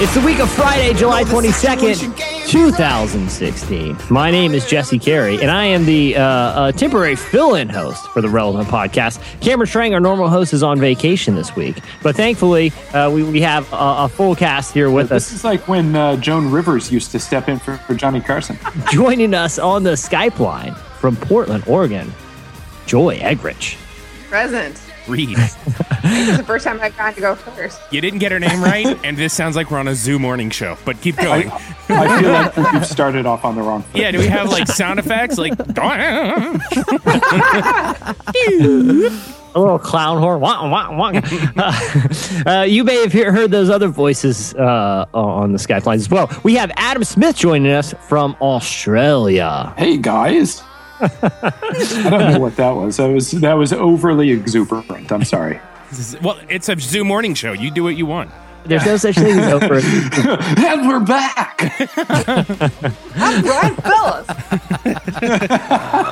It's the week of Friday, July 22nd, 2016. My name is Jesse Carey, and I am the uh, uh, temporary fill in host for the Relevant Podcast. Cameron Strang, our normal host, is on vacation this week, but thankfully, uh, we, we have a, a full cast here with This us. This is like when uh, Joan Rivers used to step in for, for Johnny Carson. Joining us on the Skype line from Portland, Oregon, Joy Eggerichs. Present. Reed. This is the first time I've gotten to go first. You didn't get her name right, and this sounds like we're on a zoo morning show. But keep going. I feel like we've started off on the wrong foot. Yeah, do we have like sound effects? Like, a little clown horn. Wah, wah, wah. Uh, uh, you may have hear, heard those other voices uh, on the Skype lines as well. We have Adam Smith joining us from Australia. Hey guys. I don't know what that was. That was that was overly exuberant. I'm sorry. well, it's a zoo morning show. You do what you want. There's no such thing as over. and we're back. I'm Brian Phillips.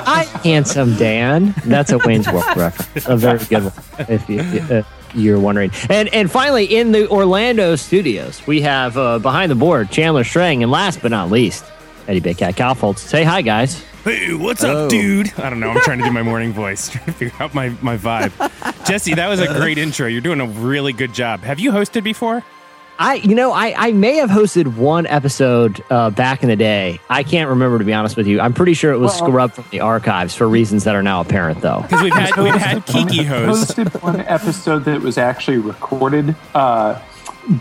I'm handsome Dan. That's a Wayne's World reference. A very good one, if you, uh, you're wondering. And and finally, in the Orlando studios, we have uh, behind the board Chandler Strang, and last but not least, Eddie Big Cat Kaufholz. Say hi, guys. Hey, what's up, dude? I don't know. I'm trying to do my morning voice, trying to figure out my, my vibe. Jesse, that was a great intro. You're doing a really good job. Have you hosted before? I, you know, I, I may have hosted one episode uh, back in the day. I can't remember to be honest with you. I'm pretty sure it was Well- scrubbed from the archives for reasons that are now apparent, though. Because we've had we've had Kiki host. Hosted one episode that was actually recorded, uh,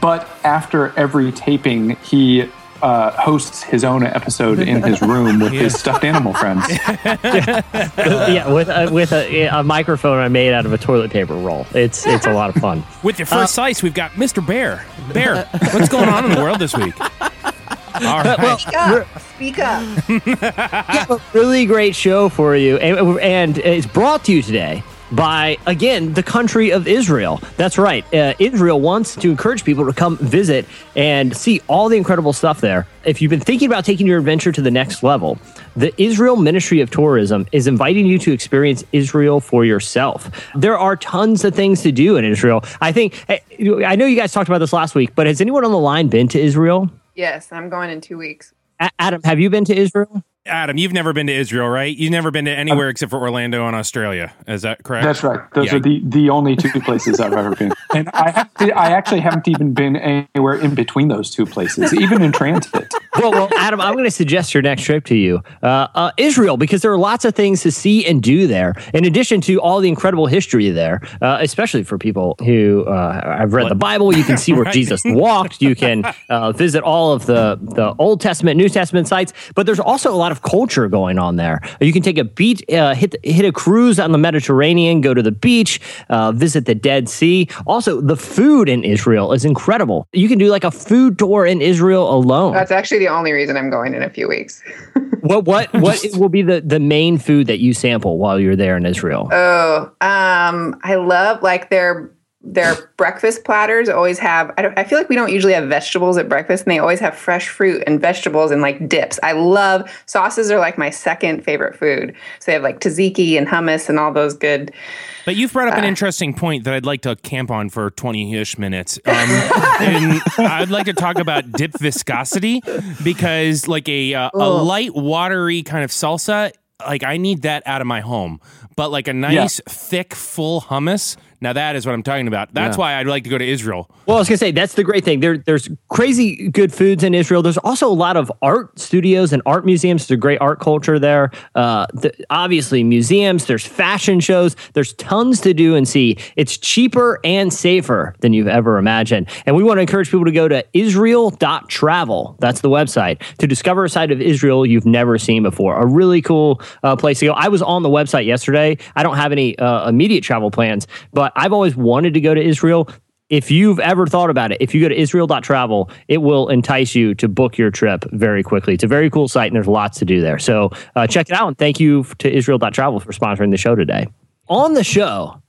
but after every taping, he uh, hosts his own episode in his room with his stuffed animal friends. yeah, with a, with a, a microphone I made out of a toilet paper roll. It's it's a lot of fun. With your first slice, we've got Mr. Bear. Bear, what's going on in the world this week? All right. Speak up. Speak up. We have a really great show for you, and, and it's brought to you today by again the country of Israel. That's right. Uh, Israel wants to encourage people to come visit and see all the incredible stuff there. If you've been thinking about taking your adventure to the next level, the Israel Ministry of Tourism is inviting you to experience Israel for yourself. There are tons of things to do in Israel. I think eh, I know you guys talked about this last week, but has anyone on the line been to Israel? Yes, I'm going in two weeks. A- Adam, have you been to Israel? Adam, you've never been to Israel, right? You've never been to anywhere except for Orlando and Australia. Is that correct? That's right. Those Yeah. are the, the only two places I've ever been. And I, have I actually haven't even been anywhere in between those two places, even in transit. well, well, Adam, I'm going to suggest your next trip to you, uh, uh, Israel, because there are lots of things to see and do there. In addition to all the incredible history there, uh, especially for people who uh, have read the Bible, you can see where Right. Jesus walked. You can uh, visit all of the the Old Testament, New Testament sites. But there's also a lot of culture going on there. You can take a beach, uh, hit hit a cruise on the Mediterranean, go to the beach, uh, visit the Dead Sea. Also, the food in Israel is incredible. You can do like a food tour in Israel alone. That's actually the only reason I'm going in a few weeks. What what what will be the the main food that you sample while you're there in Israel? Oh, um, I love like their their breakfast platters always have I, don't, I feel like we don't usually have vegetables at breakfast and they always have fresh fruit and vegetables and like dips i love sauces are like my second favorite food so they have like tzatziki and hummus and all those good But you've brought up an interesting point that I'd like to camp on for 20 ish minutes. Um, and I'd like to talk about dip viscosity because, like, a, uh, a light, watery kind of salsa, like, I need that out of my home. But, like, a nice, thick, full hummus, now that is what I'm talking about. That's why I'd like to go to Israel. Well, I was gonna say that's the great thing. There, there's crazy good foods in Israel. There's also a lot of art studios and art museums. There's a great art culture there. Uh, the, obviously, museums. There's fashion shows. There's tons to do and see. It's cheaper and safer than you've ever imagined. And we want to encourage people to go to Israel.travel. That's the website to discover a side of Israel you've never seen before. A really cool uh, place to go. I was on the website yesterday. I don't have any uh, immediate travel plans, but I've always wanted to go to Israel if you've ever thought about it, if you go to israel.travel, it will entice you to book your trip very quickly. It's a very cool site and there's lots to do there. So uh, check it out. And thank you to israel.travel for sponsoring the show today. On the show,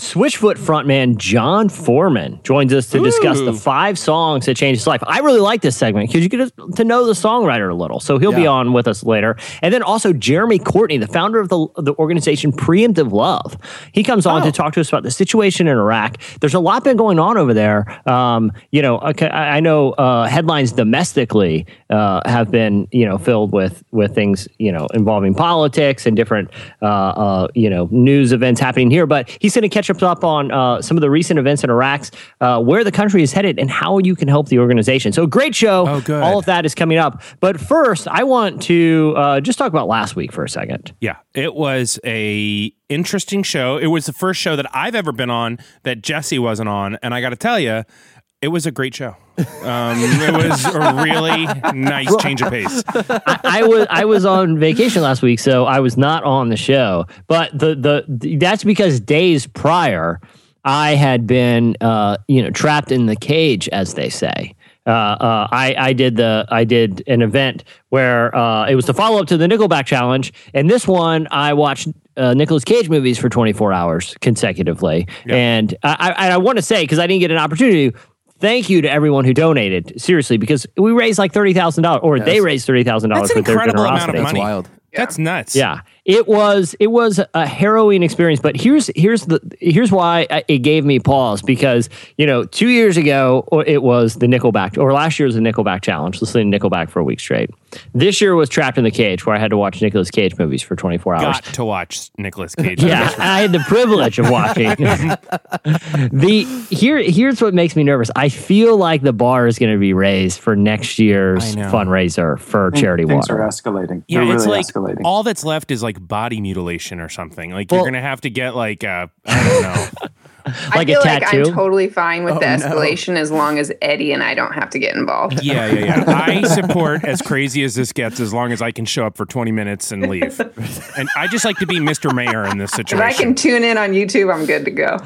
Switchfoot frontman Jon Foreman joins us to discuss the five songs that changed his life. I really like this segment because you get to know the songwriter a little. So he'll be on with us later. And then also Jeremy Courtney, the founder of the, the organization Preemptive Love. He comes on to talk to us about the situation in Iraq. There's a lot been going on over there. Um, you know, okay, I, I know uh, headlines domestically uh, have been, you know, filled with with things, you know, involving politics and different, uh, uh, you know, news events happening here. But he's going to catch us up on uh, some of the recent events in Iraq, uh, where the country is headed, and how you can help the organization. So great show. Oh, good. All of that is coming up. But first, I want to uh, just talk about last week for a second. Yeah, it was a interesting show. It was the first show that I've ever been on that Jesse wasn't on, and I got to tell you, it was a great show. Um, it was a really nice change of pace. I, I was I was on vacation last week, so I was not on the show. But the the that's because days prior, I had been uh, you know trapped in the cage, as they say. Uh, uh, I I did the I did an event where uh, it was the follow up to the Nickelback challenge, and this one I watched uh, Nicolas Cage movies for 24 hours consecutively, and I I, I want to say because I didn't get an opportunity. Thank you to everyone who donated. Seriously, because we raised like thirty thousand dollars, or they raised thirty thousand dollars That's an with their incredible amount generosity. of That's money. wild. That's nuts. Yeah, it was it was a harrowing experience. But here's here's the here's why it gave me pause because you know two years ago it was the Nickelback or last year was the Nickelback challenge, listening to Nickelback for a week straight. This year was Trapped in the Cage, where I had to watch Nicolas Cage movies for 24 hours. Got to watch Nicolas Cage. Yeah, I had the privilege of watching. the here here's what makes me nervous. I feel like the bar is going to be raised for next year's fundraiser for charity Things water. are escalating. Yeah, They're it's really like escalating. all that's left is like body mutilation or something. Like Well- you're gonna have to get like uh, I don't know. Like I a feel like tattoo? I'm totally fine with the Oh, no. escalation as long as Eddie and I don't have to get involved. Yeah, yeah, yeah. I support as crazy as this gets as long as I can show up for 20 minutes and leave. And I just like to be Mr. Mayor in this situation. If I can tune in on YouTube, I'm good to go.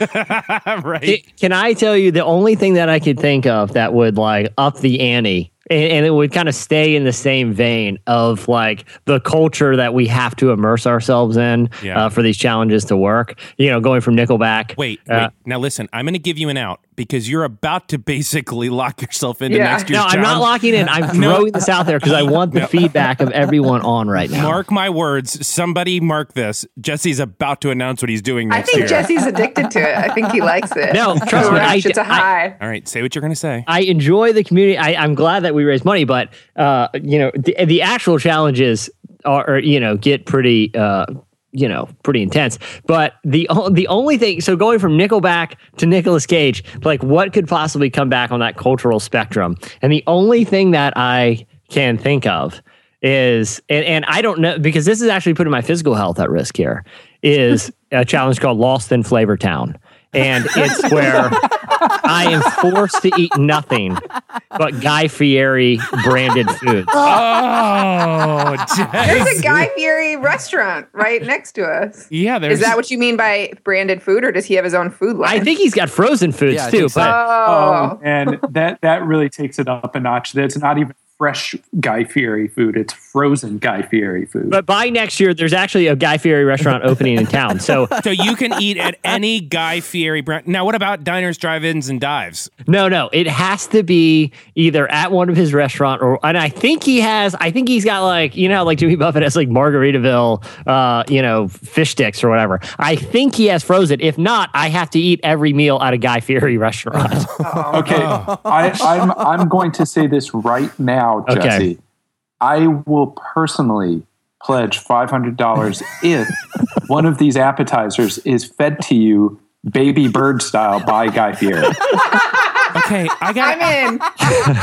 right. Can I tell you the only thing that I could think of that would like up the ante and, and it would kind of stay in the same vein of like the culture that we have to immerse ourselves in Yeah. uh, for these challenges to work. You know, going from Nickelback. Wait, uh, wait. Now listen, I'm going to give you an out because you're about to basically lock yourself into Yeah. next year's No, I'm not locking in. I'm No. throwing this out there because I want the feedback of everyone on right now. Mark my words. Somebody mark this. Jesse's about to announce what he's doing I next think year. Jesse's addicted to it. I think he likes it. No, It's trust a me, rush, I- it's a I- high. All right, say what you're going to say. I enjoy the community. I, I'm glad that we raise money, but uh, you know, the, the actual challenges are, are, you know, get pretty, uh, you know, pretty intense. But the the only thing, so going from Nickelback to Nicolas Cage, like what could possibly come back on that cultural spectrum? And the only thing that I can think of is, and, and I don't know because this is actually putting my physical health at risk here. Is a challenge called Lost in Flavor Town. And it's where I am forced to eat nothing but Guy Fieri branded foods. Oh, oh There's a Guy Fieri restaurant right next to us. Yeah, there's Is that what you mean by branded food, or does he have his own food line? I think he's got frozen foods Yeah, too. so. But Oh, Oh, and that that really takes it up a notch. That's not even fresh Guy Fieri food; it's frozen Guy Fieri food. but by next year, there's actually a Guy Fieri restaurant opening in town. So So you can eat at any Guy Fieri brand. Now, what about diners, drive-ins, and dives? no, no, it has to be either at one of his restaurant or, and I think he has. I think he's got like you know like Jimmy Buffett has like Margaritaville, uh, you know, fish sticks or whatever. I think he has frozen. If not, I have to eat every meal at a Guy Fieri restaurant. okay, I, I'm I'm going to say this right now, Okay. Jesse. I will personally pledge five hundred dollars if one of these appetizers is fed to you baby bird style by Guy Fieri. Okay, I got. I'm in.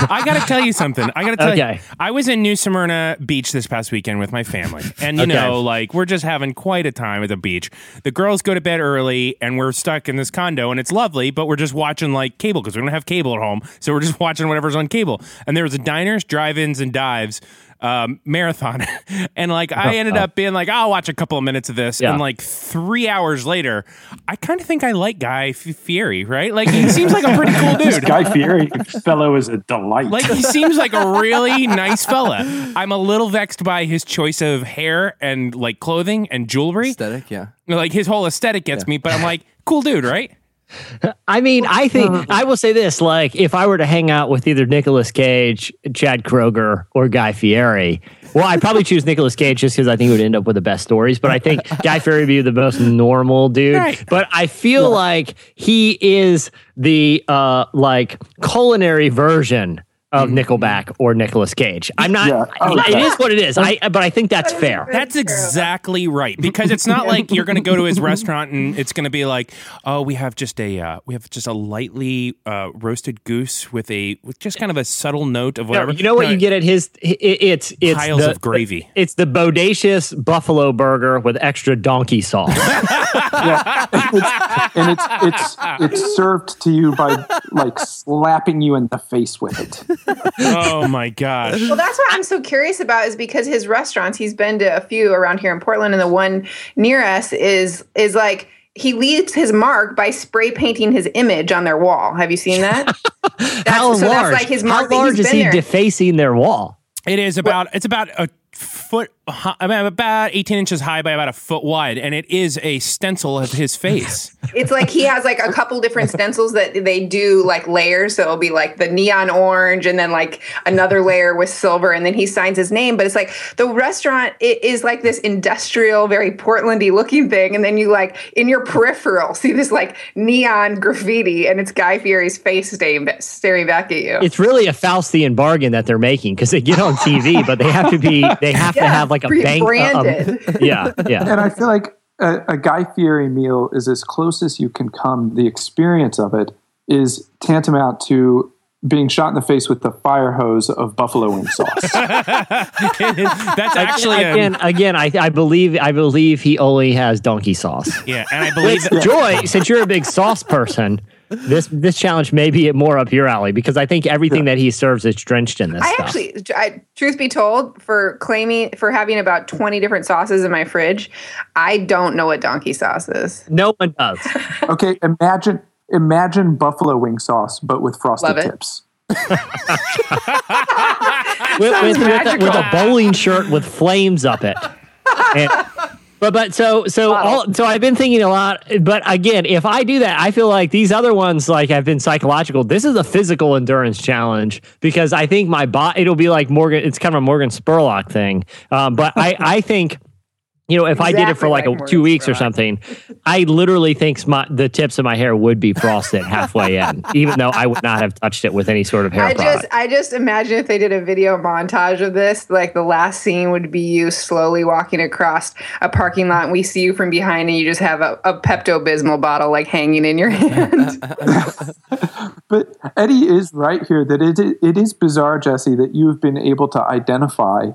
I got to tell you something. I got to tell Okay. you. I was in New Smyrna Beach this past weekend with my family. And, you Okay. know, like, we're just having quite a time at the beach. The girls go to bed early, and we're stuck in this condo, and it's lovely, but we're just watching, like, cable because we don't have cable at home. So we're just watching whatever's on cable. And there was a diners, drive ins, and dives um, marathon, and like I ended up being like, I'll watch a couple of minutes of this, Yeah. and like three hours later, I kind of think I like Guy F- Fieri, right? Like he seems like a pretty cool This dude. Guy Fieri fellow is a delight. Like he seems like a really nice fella. I'm a little vexed by his choice of hair and like clothing and jewelry. Aesthetic, yeah. Like his whole aesthetic gets me, but I'm like, cool dude, right? I mean, I think I will say this: like, if I were to hang out with either Nicolas Cage, Chad Kroeger, or Guy Fieri, well, I'd probably choose Nicolas Cage just because I think it would end up with the best stories. But I think Guy Fieri would be the most normal dude. Right. But I feel like he is the uh like culinary version of Nickelback or Nicolas Cage. I'm not. Yeah. Oh, it okay. is what it is. I but I think that's fair. That's exactly right because it's not like you're going to go to his restaurant and it's going to be like, oh, we have just a uh, we have just a lightly uh, roasted goose with a with just kind of a subtle note of No, whatever. you know what No, you get at his? i- It's it's Piles the, of gravy. It's the bodacious buffalo burger with extra donkey sauce. yeah. it's, and it's it's it's served to you by like slapping you in the face with it. Oh my gosh! Well, that's what I'm so curious about is because his restaurants, he's been to a few around here in Portland, and the one near us is is like he leaves his mark by spray painting his image on their wall. Have you seen that? That's, How so large? that's like his How mark. that large is he there. defacing their wall? It is about it's about a foot. Hi- I mean, about 18 inches high by about a foot wide, and it is a stencil of his face. It's like he has like a couple different stencils that they do like layers. So it'll be like the neon orange and then like another layer with silver. And then he signs his name. But it's like the restaurant it is like this industrial, very Portlandy looking thing. And then you like in your peripheral see this like neon graffiti and it's Guy Fieri's face staring, staring back at you. It's really a Faustian bargain that they're making because they get on TV, but they have to be they have to have like a bank. um, yeah, yeah. And I feel like a, a Guy Fieri meal is as close as you can come. The experience of it is tantamount to being shot in the face with the fire hose of buffalo wing sauce. That's actually a, again, again, I, I believe I believe he only has donkey sauce. yeah, and I believe Which, Joy, since you're a big sauce person, this this challenge may be more up your alley because I think everything that he serves is drenched in this I stuff. actually, I, truth be told, for claiming for having about twenty different sauces in my fridge, I don't know what donkey sauce is. no one does. Okay, imagine imagine buffalo wing sauce, but with frosted Love it. tips. with, with, with, a, with a bowling shirt with flames up it. And- but but so so all, so I've been thinking a lot. But again, if I do that, I feel like these other ones like have been psychological. This is a physical endurance challenge because I think my bot it'll be like Morgan. It's kind of a Morgan Spurlock thing. Um, but I I think. You know, if I did it for like, like a, two weeks or something, I literally think my, the tips of my hair would be frosted halfway in, even though I would not have touched it with any sort of hair I product. just, I just imagine if they did a video montage of this, like the last scene would be you slowly walking across a parking lot, and we see you from behind, and you just have a, a Pepto Bismol bottle like hanging in your hand. But Eddie is right here that it, it is bizarre, Jesse, that you have been able to identify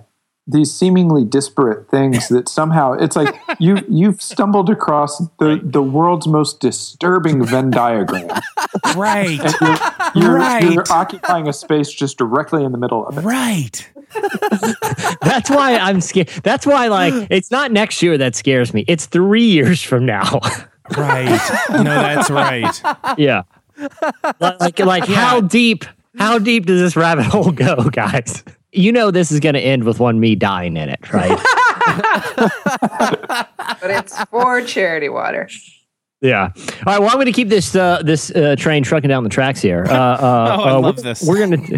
these seemingly disparate things that somehow it's like you you've stumbled across the, the world's most disturbing Venn diagram. right, You're, you're, Right. you're occupying a space just directly in the middle of it. right. That's why I'm scared. That's why, like, it's not next year that scares me. It's three years from now. Right. No, that's right. yeah. Like, like, like how deep? How deep does this rabbit hole go, guys? You know this is going to end with one me dying in it, right? but it's for charity water. Yeah. All right. Well, I'm going to keep this uh, this uh, train trucking down the tracks here. Uh, uh, Oh, I uh, love we're, this. We're gonna.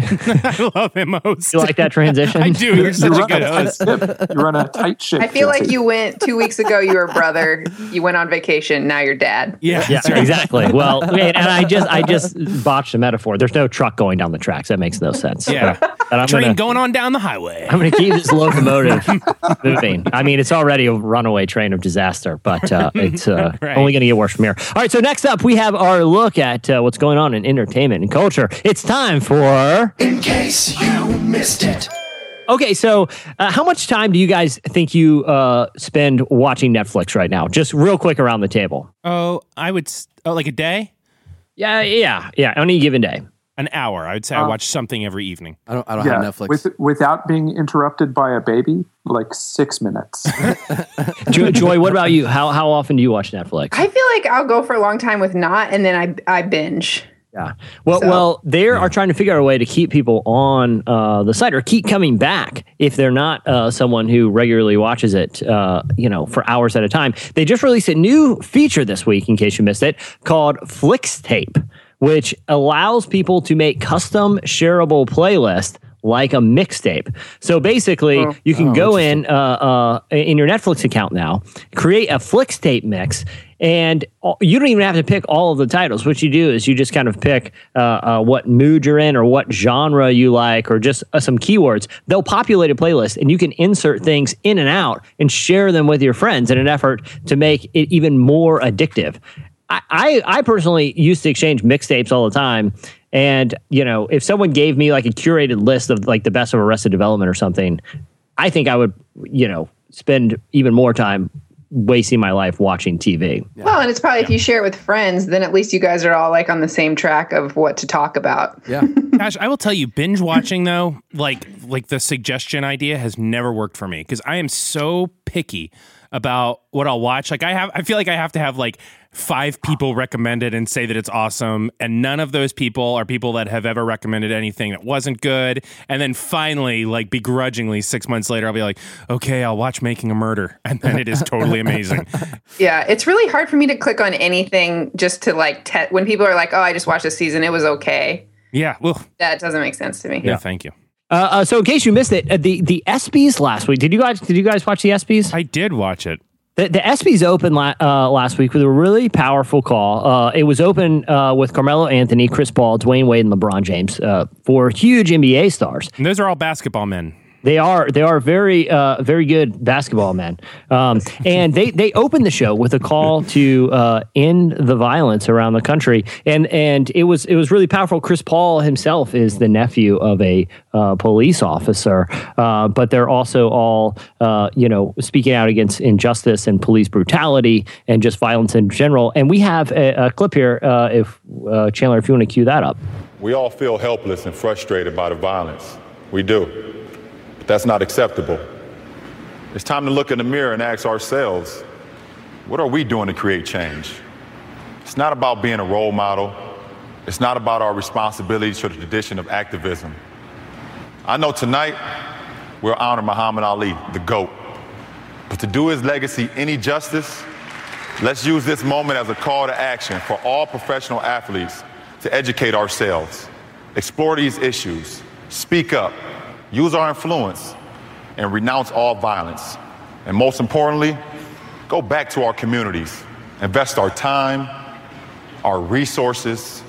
I love him most. you like that transition? I do. You're such You a run good a tight host. ship. You run a tight ship. I feel like you went two weeks ago. You were a brother. You went on vacation. Now you're dad. Yeah, Yeah, right. exactly. Well, wait, and I just I just botched a metaphor. There's no truck going down the tracks. That makes no sense. Yeah. But, but I'm Train gonna, going on down the highway. I'm going to keep this locomotive moving. I mean, it's already a runaway train of disaster, but uh, it's uh, Right. only going to get worse from here. All right, so next up, we have our look at uh, what's going on in entertainment and culture. It's time for. In case you missed it. Okay, so uh, how much time do you guys think you uh, spend watching Netflix right now? Just real quick around the table. Oh, I would. s- Oh, like a day. Yeah, yeah, yeah. On any given day. An hour. I would say I watch something every evening. I don't. I don't yeah, have Netflix. with, without being interrupted by a baby, like six minutes. Joy, Joy, what about you? How how often do you watch Netflix? I feel like I'll go for a long time with not, and then I I binge. Yeah. Well, So- well, they are trying to figure out a way to keep people on uh, the site or keep coming back if they're not uh, someone who regularly watches it, uh, you know, for hours at a time. They just released a new feature this week, in case you missed it, called Flixtape, which allows people to make custom shareable playlists like a mixtape. So basically, you can go in uh, uh, in your Netflix account now, create a Flixtape mix, and you don't even have to pick all of the titles. What you do is you just kind of pick uh, uh, what mood you're in or what genre you like or just uh, some keywords. They'll populate a playlist, and you can insert things in and out and share them with your friends in an effort to make it even more addictive. I, I, I personally used to exchange mixtapes all the time. And, you know, if someone gave me like a curated list of like the best of Arrested Development or something, I think I would, you know, spend even more time wasting my life watching TV. Well, and it's probably if you share it with friends, then at least you guys are all like on the same track of what to talk about. yeah. Gosh, I will tell you, binge watching though, like like the suggestion idea has never worked for me because I am so picky about what I'll watch. Like I have, I feel like I have to have like five people recommend it and say that it's awesome, and none of those people are people that have ever recommended anything that wasn't good. And then finally, like begrudgingly, six months later, I'll be like, okay, I'll watch Making a Murder, and then it is totally amazing. Yeah, it's really hard for me to click on anything just to like te- when people are like, "Oh, I just watched this season; it was okay." Yeah, well, That doesn't make sense to me. yeah, thank you. Uh, uh, so in case you missed it, uh, the the ESPYS last week. Did you guys did you guys watch the ESPYS? I did watch it. The, the ESPYS opened la- uh, last week with a really powerful call. Uh, it was open uh, with Carmelo Anthony, Chris Paul, Dwyane Wade, and LeBron James, uh, four huge NBA stars. And those are all basketball men. They are they are very uh, very good basketball men, um, and they they opened the show with a call to uh, end the violence around the country, and and it was it was really powerful. Chris Paul himself is the nephew of a uh, police officer, uh, but they're also all uh, you know speaking out against injustice and police brutality and just violence in general. And we have a, a clip here. Uh, if uh, Chandler, if you want to cue that up. We all feel helpless and frustrated by the violence. We do. That's not acceptable. It's time to look in the mirror and ask ourselves what are we doing to create change? It's not about being a role model, it's not about our responsibilities to the tradition of activism. I know tonight we'll honor Muhammad Ali, the GOAT. But to do his legacy any justice, let's use this moment as a call to action for all professional athletes to educate ourselves, explore these issues, speak up, use our influence, and renounce all violence. And most importantly, go back to our communities, invest our time, our resources,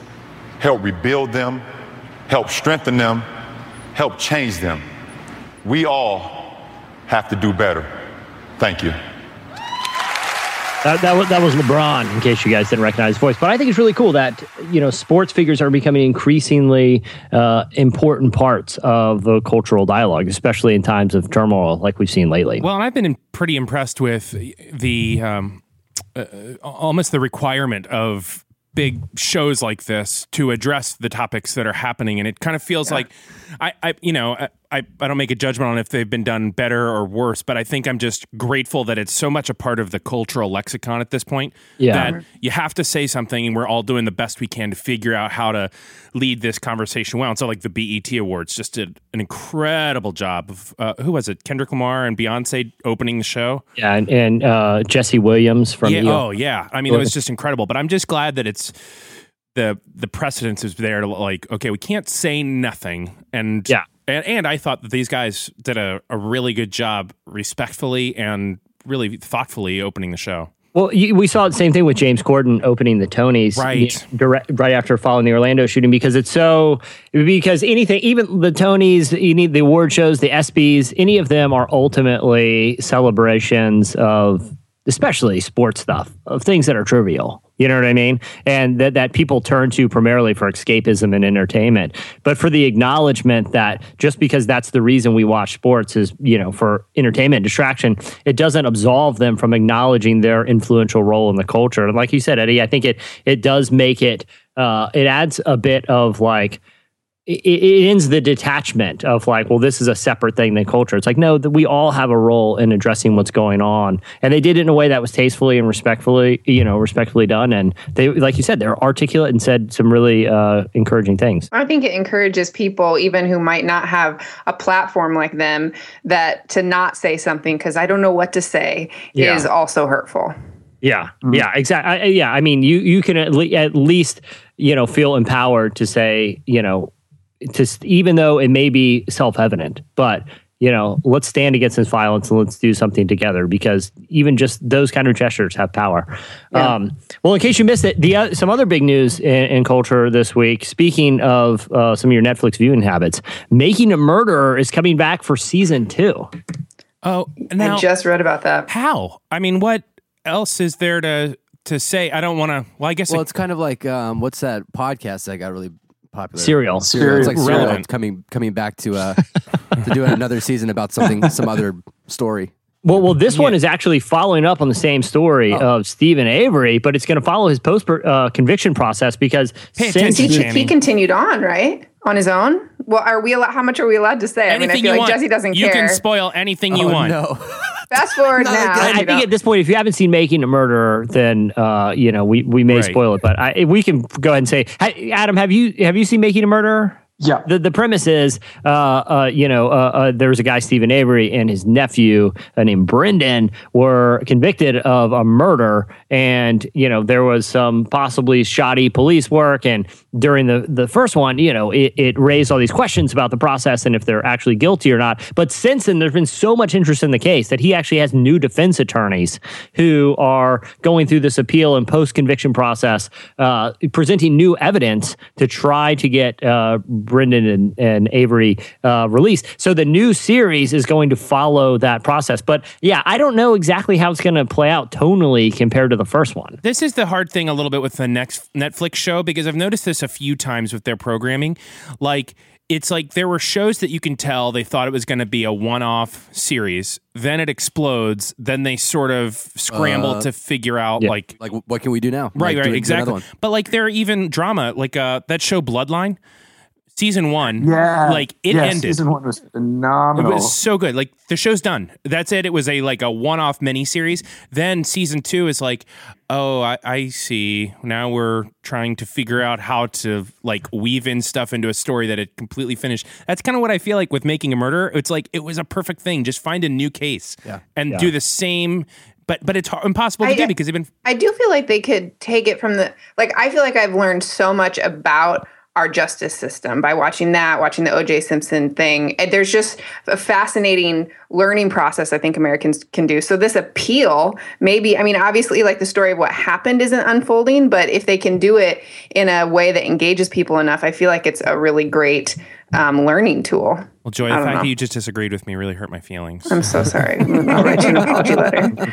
help rebuild them, help strengthen them, help change them. We all have to do better. Thank you. That, that, was, that was LeBron, in case you guys didn't recognize his voice. But I think it's really cool that, you know, sports figures are becoming increasingly uh, important parts of the cultural dialogue, especially in times of turmoil like we've seen lately. Well, and I've been pretty impressed with the um, uh, almost the requirement of big shows like this to address the topics that are happening, and it kind of feels like I, I, you know, I, I, I don't make a judgment on if they've been done better or worse, but I think I'm just grateful that it's so much a part of the cultural lexicon at this point Yeah. that you have to say something, and we're all doing the best we can to figure out how to lead this conversation well. And so, like the BET Awards just did an incredible job of uh, who was it? Kendrick Lamar and Beyonce opening the show. yeah, and, and uh, Jesse Williams from yeah. Oh, yeah. I mean, it was just incredible. But I'm just glad that it's the the precedence is there to like, okay, we can't say nothing, and Yeah. And, and I thought that these guys did a, a really good job, respectfully and really thoughtfully opening the show. Well, you, we saw the same thing with James Corden opening the Tonys, Right. you know, direct, right after following the Orlando shooting, because it's so because anything, even the Tonys, you need the award shows, the ESPYS, any of them are ultimately celebrations of, especially sports stuff, of things that are trivial. You know what I mean? And that, that people turn to primarily for escapism and entertainment. But for the acknowledgement that just because that's the reason we watch sports is, you know, for entertainment, distraction, it doesn't absolve them from acknowledging their influential role in the culture. And like you said, Eddie, I think it it does make it uh, it adds a bit of like it, it ends the detachment of like, well, this is a separate thing than culture. It's like, no, that we all have a role in addressing what's going on, and they did it in a way that was tastefully and respectfully, you know, respectfully done. And they, like you said, they're articulate and said some really uh, encouraging things. I think it encourages people, even who might not have a platform like them, that to not say something because I don't know what to say Yeah. is also hurtful. Yeah, yeah, exactly. Yeah, I mean, you you can at, le- at least you know feel empowered to say you know to even though it may be self evident, but you know let's stand against this violence and let's do something together because even just those kind of gestures have power. Um, well, in case you missed it, the uh, some other big news in, in culture this week. Speaking of uh, some of your Netflix viewing habits, Making a Murderer is coming back for season two. Oh, now I just read about that. how? I mean, what else is there to to say? I don't want to. Well, I guess Well, it- it's kind of like um, what's that podcast that got really popular? Serial. Serial. It's like Serial. Serial Relevant. coming coming back to uh, to do another season about something, some other story. Well, well, this one is actually following up on the same story of Steven Avery, but it's going to follow his post uh, conviction process because Pay since He, he continued on, right? On his own? Well, are we allowed, how much are we allowed to say? I mean, I anything feel you like want. Jesse doesn't you care. You can spoil anything you oh, want. No, Fast forward Not now. again. I, I you think know. at this point, if you haven't seen Making a Murderer, then uh, you know we, we may Right. spoil it. But I, we can go ahead and say, hey, Adam, have you have you seen Making a Murderer? Yeah. The the premise is, uh, uh, you know, uh, uh, there was a guy Steven Avery and his nephew uh, named Brendan were convicted of a murder, and you know there was some possibly shoddy police work, and during the the first one, you know, it, it raised all these questions about the process and if they're actually guilty or not. But since then, there's been so much interest in the case that he actually has new defense attorneys who are going through this appeal and post conviction process, uh, presenting new evidence to try to get Brendan and, and Avery uh, released. So the new series is going to follow that process. But yeah, I don't know exactly how it's going to play out tonally compared to the first one. This is the hard thing a little bit with the next Netflix show because I've noticed this a few times with their programming. Like it's like there were shows that you can tell they thought it was going to be a one-off series, then it explodes, then they sort of scramble Uh, to figure out yeah. like like what can we do now? right, Like, right, do- do exactly. one. But like there are even drama like uh that show Bloodline season 1 Yeah. like it yeah, ended Season one was phenomenal. It phenomenal. was so good. Like the show's done. That's it. It was a like a one-off miniseries. Then season two is like, oh, I, I see. Now we're trying to figure out how to like weave in stuff into a story that it completely finished. That's kind of what I feel like with making a murder. It's like it was a perfect thing. Just find a new case Yeah. and do the same. But but it's hard, impossible to I- do because they've been I do feel like they could take it from the like I feel like I've learned so much about our justice system by watching that, watching the OJ Simpson thing. There's just a fascinating learning process I think Americans can do. So this appeal, maybe I mean obviously like the story of what happened isn't unfolding, but if they can do it in a way that engages people enough, I feel like it's a really great um, learning tool. well, Joy. The fact know. that you just disagreed with me really hurt my feelings. I'm so sorry. I'll write you an apology letter.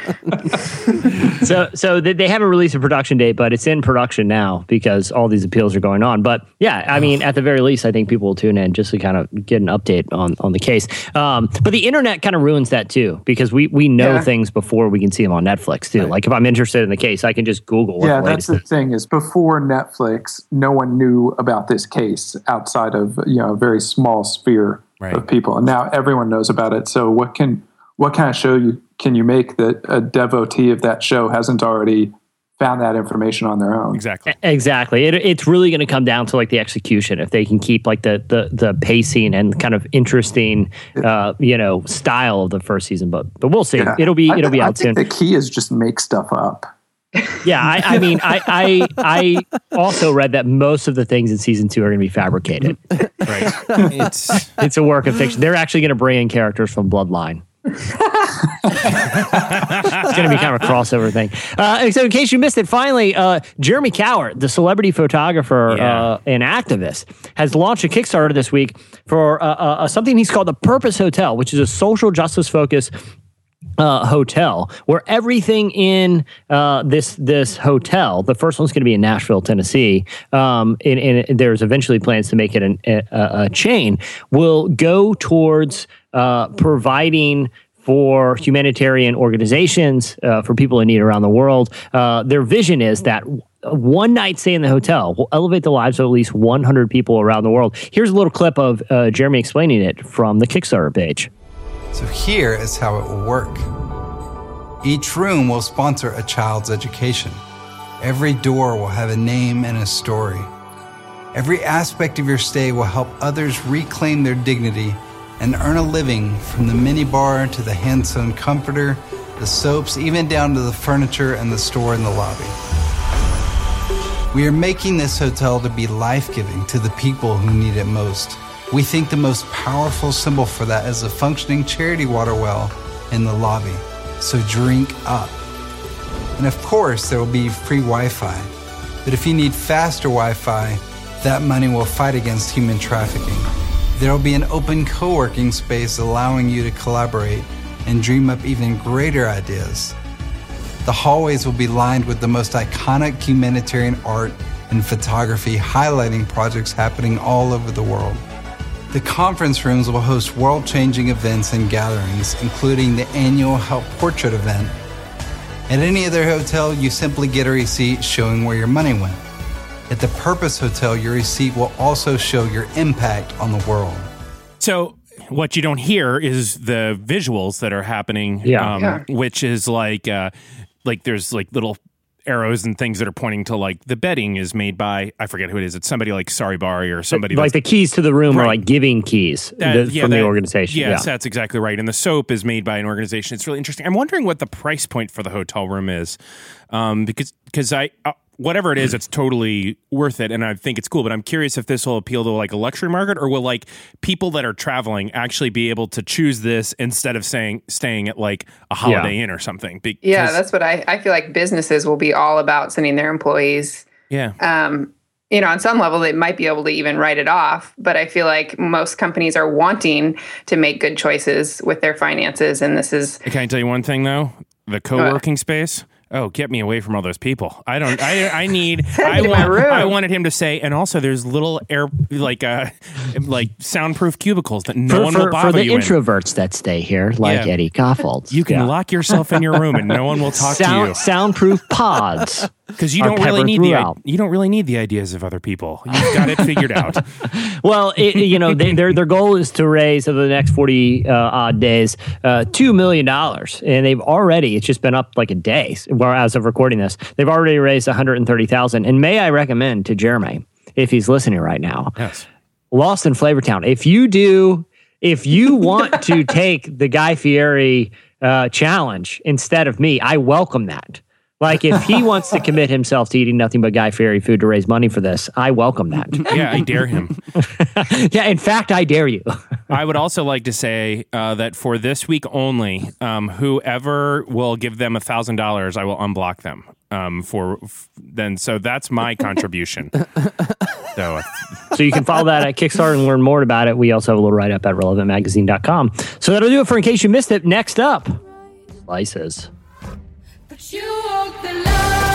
so so they, they haven't released a production date, but it's in production now because all these appeals are going on. But yeah, I mean, at the very least, I think people will tune in just to kind of get an update on on the case. Um, but the internet kind of ruins that too because we we know Yeah. things before we can see them on Netflix too. Like if I'm interested in the case, I can just Google. Yeah, the that's the thing is before Netflix, no one knew about this case outside of you know a very small sphere Right. of people, and now everyone knows about it. So what can what kind of show you can you make that a devotee of that show hasn't already found that information on their own? Exactly. Exactly. It, it's really going to come down to like the execution. If they can keep like the the, the pacing and kind of interesting, uh, you know, style of the first season. But but we'll see. Yeah. It'll be it'll be thi- I out soon. the key is just make stuff up. Yeah, I, I mean, I, I I also read that most of the things in season two are going to be fabricated. Right. it's It's a work of fiction. They're actually going to bring in characters from Bloodline. it's going to be kind of a crossover thing. Uh, so, in case you missed it, finally, uh, Jeremy Cowart, the celebrity photographer Yeah. uh, and activist, has launched a Kickstarter this week for uh, uh, something he's called the Purpose Hotel, which is a social justice focused uh, hotel where everything in uh, this this hotel, the first one's going to be in Nashville, Tennessee, um, and, and there's eventually plans to make it an, a, a chain, will go towards uh, providing for humanitarian organizations, uh, for people in need around the world. Uh, their vision is that one night stay in the hotel will elevate the lives of at least 100 people around the world. Here's a little clip of uh, Jeremy explaining it from the Kickstarter page. So here is how it will work. Each room will sponsor a child's education. Every door will have a name and a story. Every aspect of your stay will help others reclaim their dignity and earn a living from the minibar to the hand sewn comforter, the soaps, even down to the furniture and the store in the lobby. We are making this hotel to be life giving to the people who need it most. We think the most powerful symbol for that is a functioning charity water well in the lobby. So drink up. And of course, there will be free Wi Fi. But if you need faster Wi Fi, that money will fight against human trafficking. There will be an open co working space allowing you to collaborate and dream up even greater ideas. The hallways will be lined with the most iconic humanitarian art and photography, highlighting projects happening all over the world. The conference rooms will host world changing events and gatherings, including the annual Help Portrait event. At any other hotel, you simply get a receipt showing where your money went. At the Purpose Hotel, your receipt will also show your impact on the world. So what you don't hear is the visuals that are happening. Yeah. um, Yeah. Which is like, uh, like there's like little arrows and things that are pointing to like the bedding is made by I forget who it is. It's somebody like Sari Bari or somebody like the keys to the room are like giving keys That- the- yeah, from the organization. Yes, yeah. that's exactly right. And the soap is made by an organization. It's really interesting. I'm wondering what the price point for the hotel room is, um, because because I. Uh, Whatever it is, it's totally worth it, and I think it's cool. But I'm curious if this will appeal to like a luxury market, or will like people that are traveling actually be able to choose this instead of saying staying at like a Holiday Inn or something? Because, Yeah, that's what I, I feel like businesses will be all about sending their employees. yeah. Um, you know, on some level, they might be able to even write it off. But I feel like most companies are wanting to make good choices with their finances. And this is, Can I tell you one thing though? The co-working space. Oh, get me away from all those people. I don't. I. I need. I want. I wanted him to say. And also, there's little air, like, uh, like soundproof cubicles that no for, one for, will for bother the you in. introverts that stay here, like Yeah. Eddie Kaufholz. You can Yeah. lock yourself in your room, and no one will talk Sound, to you. soundproof pods. Because you don't really need the. You don't really need the ideas of other people. You've got it figured out. Well, it, you know, they, their their goal is to raise over the next forty uh, odd days uh, two million dollars, and they've already. It's just been up like a day, well, as of recording this, they've already raised one hundred and thirty thousand. And may I recommend to Jeremy, if he's listening right now, Yes. Lost in Flavortown. If you do, if you want to take the Guy Fieri uh, challenge instead of me, I welcome that. Like if he wants to commit himself to eating nothing but Guy Fieri food to raise money for this, I welcome that. Yeah, I dare him. yeah, in fact, I dare you. I would also like to say uh, that for this week only, um, whoever will give them a thousand dollars, I will unblock them. Um, for f- then, so that's my contribution. so, uh, So you can follow that at Kickstarter and learn more about it. We also have a little write up at relevantmagazine.com. So that'll do it for in case you missed it. Next up, slices. You walk the line,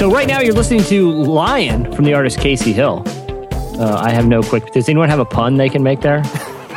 So right now you're listening to Lion from the artist Casey Hill. Uh, I have no quick. Does anyone have a pun they can make there?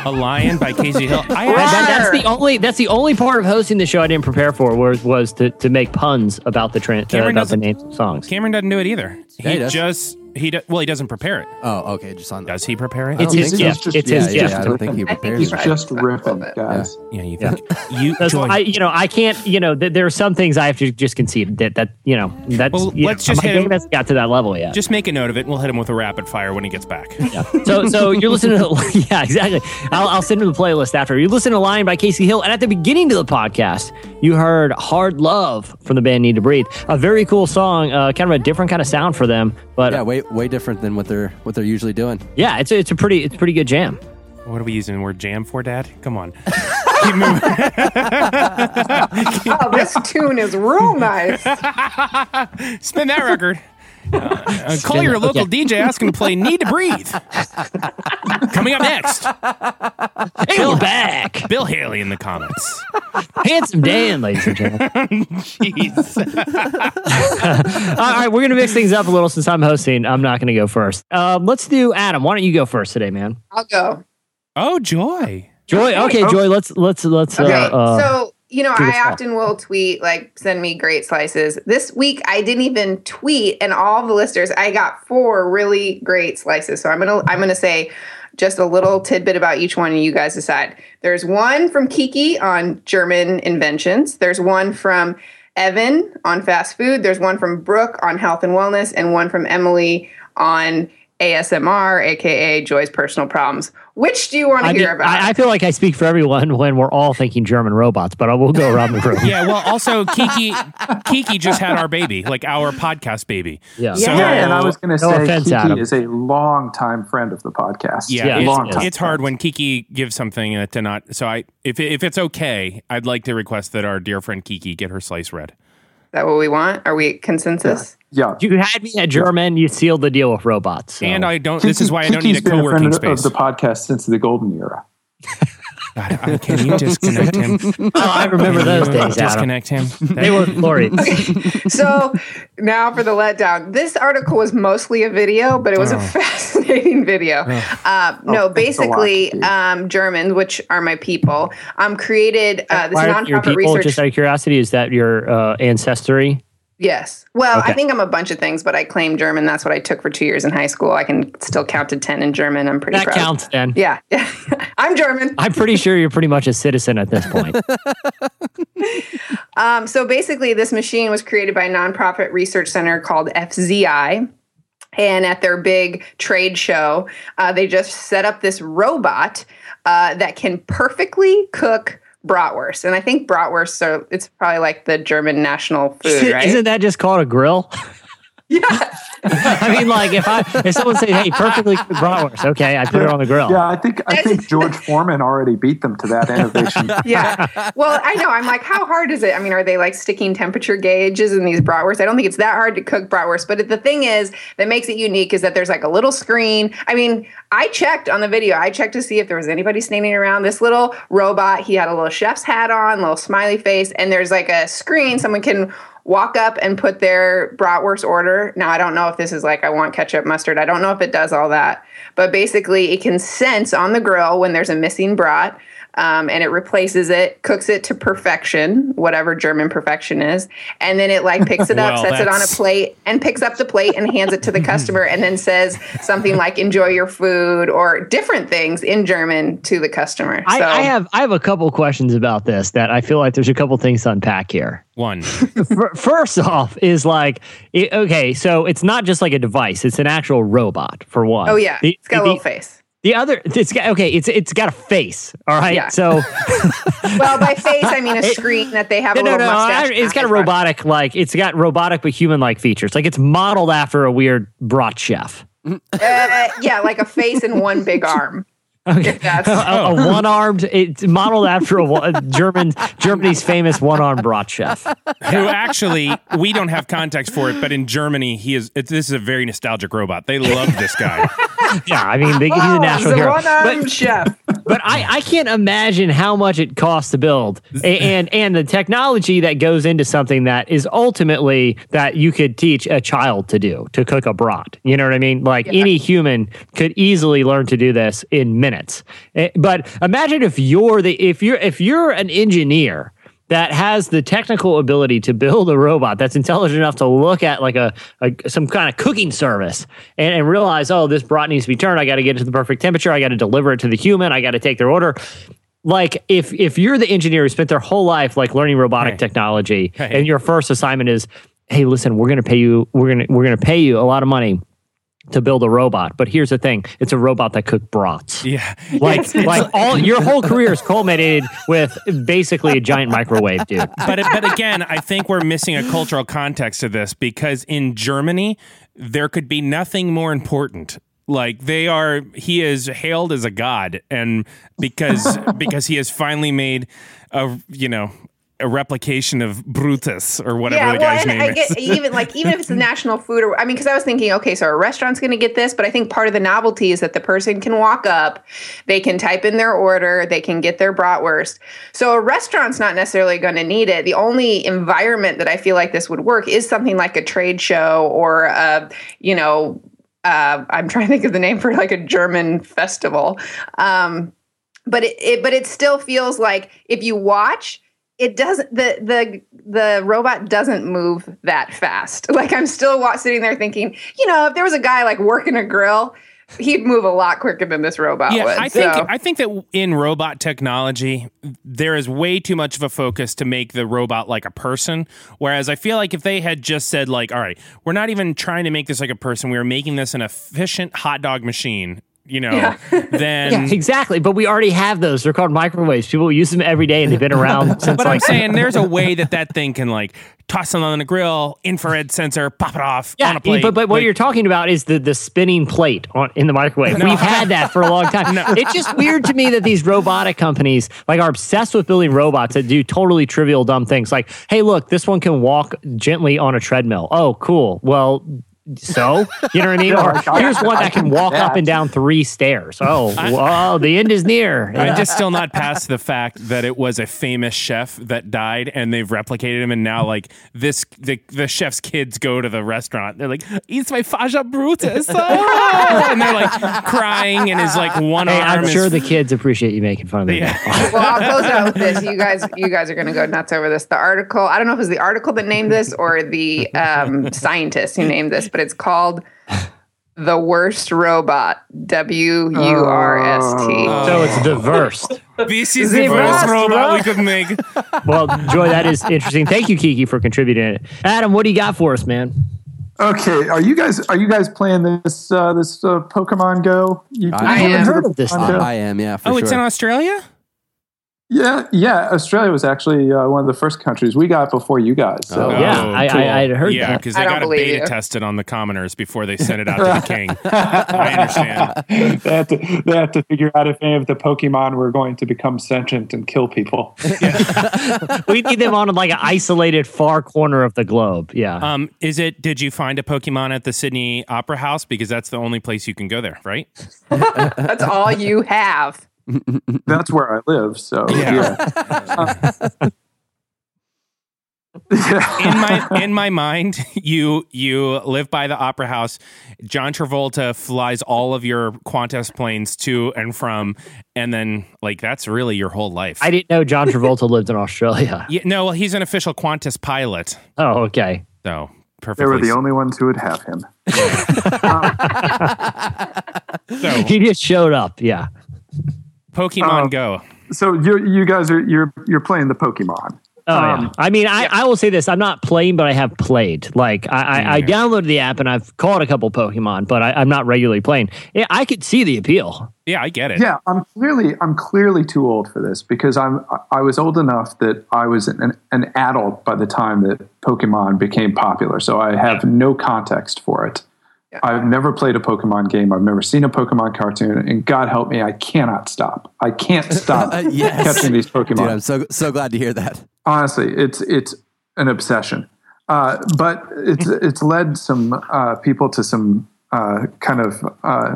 a lion by Casey Hill. I That- actually, that's the only. That's the only part of hosting the show I didn't prepare for. Was was to, to make puns about the tran uh, Cameron about the doesn't- names of songs. Cameron doesn't do it either. He he just he do, well he doesn't prepare it. Oh, okay, just on. Does he prepare it? It's his so. gift. Just- It's yeah, his yeah, gift. I don't think he prepares. he's it. right. just Right, a riffing, bit. guys. yeah, you think you join. I, you know, I can't, you know, th- there are some things I have to just concede that, that you know, that's, Well, you let's know, just my hit him- game hasn't got to that level yet. just make a note of it. and We'll hit him with a rapid fire when he gets back. Yeah. so, so you're listening to, yeah, exactly. I'll, I'll send him the playlist after. You listen to Lion by Casey Hill. And at the beginning of the podcast, you heard Hard Love from the band NEEDTOBREATHE. A very cool song, uh, kind of a different kind of sound for them. But Yeah, yeah, way way different than what they're what they're usually doing. Yeah, it's a, it's a pretty, it's a pretty good jam. What are we using the word jam for, Dad? Come on. keep moving. Oh, this tune is real nice. Spin that record. Uh, call your local okay. DJ, ask him to play "NEEDTOBREATHE." Coming up next, Bill back. Bill Haley in the comments. Handsome Dan, ladies and gentlemen. Jeez. All right, we're gonna mix things up a little since I'm hosting. I'm not gonna go first. Um, let's do Adam. Why don't you go first today, man? I'll go. Oh, joy. Joy. Okay, Joy. Let's let's let's. Okay, Uh, uh, so you know, I often will tweet like send me great slices. This week I didn't even tweet, and all the listeners I got four really great slices. So I'm gonna I'm gonna say just a little tidbit about each one, and you guys decide. There's one from Kiki on German inventions. There's one from Evan on fast food. There's one from Brooke on health and wellness, and one from Emily on ASMR, aka Joy's personal problems. Which do you want to I, hear mean, about? I, I feel like I speak for everyone when we're all thinking German robots, but I will go around the room. Yeah, well, also Kiki, Kiki just had our baby, like our podcast baby. Yeah. So, Yeah, and I was going to No say offense, Kiki Adam. is a long-time friend of the podcast. yeah, Yeah, it's, long time. it's hard when Kiki gives something uh, to not. So I, if if it's okay, I'd like to request that our dear friend Kiki get her slice read. Is that what we want? Are we consensus? Yeah. You had me at German. You sealed the deal with robots. so. And I don't. This is why I don't need a Kiki's been co-working friend space. of the podcast since the golden era. God, I- can you disconnect him? Oh, I remember those days, Adam. Disconnect him. They were glorious. so now for the letdown. This article was mostly a video, but it was a fascinating video. Uh, no, Oh, lot, basically, um, Germans, which are my people, um, created uh, this Why are your nonprofit people, research. just out of curiosity, is that your uh, ancestry? Yes. Well, Okay. I think I'm a bunch of things, but I claim German. That's what I took for two years in high school. I can still count to 10 in German. I'm pretty That proud. counts then. Yeah. I'm German. I'm pretty sure you're pretty much a citizen at this point. Um, so basically, this machine was created by a nonprofit research center called FZI. And at their big trade show, uh, they just set up this robot uh, that can perfectly cook bratwurst. And I think bratwurst are, it's probably like the German national food, right? Isn't that just called a grill? yeah. I mean, like if I if someone said, "Hey, perfectly cooked bratwurst," okay, I put it on the grill. Yeah, I think I think George Foreman already beat them to that innovation. yeah. Well, I know. I'm like, how hard is it? I mean, are they like sticking temperature gauges in these bratwursts? I don't think it's that hard to cook bratwurst. But the thing is that makes it unique is that there's like a little screen. I mean, I checked on the video. I checked to see if there was anybody standing around. This little robot, he had a little chef's hat on, little smiley face, and there's like a screen. Someone can walk up and put their bratwurst order. Now, I don't know if this is like, I want ketchup, mustard. I don't know if it does all that. But basically, it can sense on the grill when there's a missing brat. Um, and it replaces it, cooks it to perfection, whatever German perfection is, and then it like picks it up, Well, sets it on a plate, and picks up the plate and hands it to the customer, and then says something like "enjoy your food" or different things in German to the customer. I, so I have I have a couple questions about this that I feel like there's a couple things to unpack here. One, first off, is like it, okay, so it's not just like a device; it's an actual robot for one. oh yeah, The- it's got a the- little face. The other, it's got okay. It's it's got a face. All right. Yeah. So Well, by face I mean a screen that they have no, a no, little no. mustache. I- It's got a on. robotic like it's got robotic but human like features. Like it's modeled after a weird brat chef. Uh, yeah, like a face and one big arm. Okay. That's- a, a one armed. It's modeled after a, a German Germany's famous one armed brat chef. Who actually we don't have context for it, but in Germany he is. It, this is a very nostalgic robot. They love this guy. Yeah, I mean they, he's a national hero. But- chef. but I, I can't imagine how much it costs to build A- and and the technology that goes into something that is ultimately that you could teach a child to do to cook a brat you know what i mean? Like any human could easily learn to do this in minutes. Eh, but imagine if you're the if you're if you're an engineer that has the technical ability to build a robot that's intelligent enough to look at like a, a some kind of cooking service and, and realize, oh, this brat needs to be turned. I got to get it to the perfect temperature. I got to deliver it to the human. I got to take their order. Like if if you're the engineer who spent their whole life like learning robotic Hey. technology, Hey. and your first assignment is, hey, listen, we're gonna pay you, we're gonna we're gonna pay you a lot of money to build a robot. But here's the thing: it's a robot that cooked brats. Yeah. Like, like all your whole career is culminated with basically a giant microwave, dude. but but again, I think we're missing a cultural context to this because in Germany there could be nothing more important Like they are, he is hailed as a god, and because because he has finally made a you know a replication of Brutus or whatever yeah, the well, guy's and name I is. get even like even if it's a national food or I mean, because I was thinking, okay, so a restaurant's going to get this, but I think part of the novelty is that the person can walk up, they can type in their order, they can get their bratwurst. So a restaurant's not necessarily going to need it. The only environment that I feel like this would work is something like a trade show or a, you know, uh, I'm trying to think of the name for like a German festival. Um, but it, it but it still feels like if you watch it doesn't the the the robot doesn't move that fast like i'm still sitting there thinking you know if there was a guy like working a grill he'd move a lot quicker than this robot yeah, would I think. I think that in robot technology, there is way too much of a focus to make the robot like a person. Whereas I feel like if they had just said like, all right, we're not even trying to make this like a person, we are making this an efficient hot dog machine. You know, then Yeah, exactly. But we already have those. They're called microwaves. People use them every day, and they've been around since But I'm saying there's a way that that thing can like toss something on the grill, infrared sensor, pop it off on a plate. But, but what Like, you're talking about is the, the spinning plate on, in the microwave. No. We've had that for a long time. It's just weird to me that these robotic companies like are obsessed with building robots that do totally trivial, dumb things. Like, hey, look, this one can walk gently on a treadmill. Oh, cool. Well, so you know what I mean? Or here's one that can can walk do up and down three stairs. Oh, well, the end is near. I'm just still not past the fact that it was a famous chef that died, and they've replicated him, and now like this, the, the chef's kids go to the restaurant. They're like, "Eats my Faja Brutus," oh!" and they're like crying, and his like one Hey, arm I'm is sure the kids appreciate you making fun of me. Yeah. well i'll close it out with this you guys you guys are going to go nuts over this the article i don't know if it was the article that named this or the um, scientist who named this but it's called the worst robot w-u-r-s-t So it's diverse. This is The the worst worst robot we could make. Well, Joy, that is interesting. Thank you, Kiki, for contributing it. Adam, what do you got for us, man? Okay, are you guys are you guys playing this uh, this uh, Pokemon Go? You, I you am. heard of this Pokemon thing. Go? I am, yeah, for Oh, sure. it's in Australia. Yeah, yeah. Australia was actually uh, one of the first countries we got before you guys. So. Oh, Yeah, I- I- I'd heard yeah, that. because they don't got a believe beta you. test it on the commoners before they sent it out to the king. I understand. they have to they have to figure out if any of the Pokemon were going to become sentient and kill people. We need them on like an isolated far corner of the globe. Yeah. Um, is it? Did you find a Pokemon at the Sydney Opera House? Because that's the only place you can go there, right? that's all you have That's where I live. So Yeah. yeah. Yeah. in my in my mind, you you live by the Opera House. John Travolta flies all of your Qantas planes to and from, and then like that's really your whole life. I didn't know John Travolta lived in Australia. yeah, no, well, he's an official Qantas pilot, Oh, okay. so They perfectly. were the only ones who would have him. Um, so He just showed up. Yeah. Pokemon Um, Go. So you you guys are you're you're playing the Pokemon. Oh, yeah. Um, I mean, I, I will say this: I'm not playing, but I have played. Like, I, I, I downloaded the app and I've caught a couple Pokemon, but I, I'm not regularly playing. Yeah, I could see the appeal. Yeah, I get it. Yeah, I'm clearly I'm clearly too old for this because I'm I was old enough that I was an, an adult by the time that Pokemon became popular. So I have no context for it. I've never played a Pokemon game. I've never seen a Pokemon cartoon, and God help me, I cannot stop. I can't stop Yes. catching these Pokemon. Dude, I'm so so glad to hear that. honestly it's it's an obsession uh, but it's it's led some uh, people to some uh, kind of uh,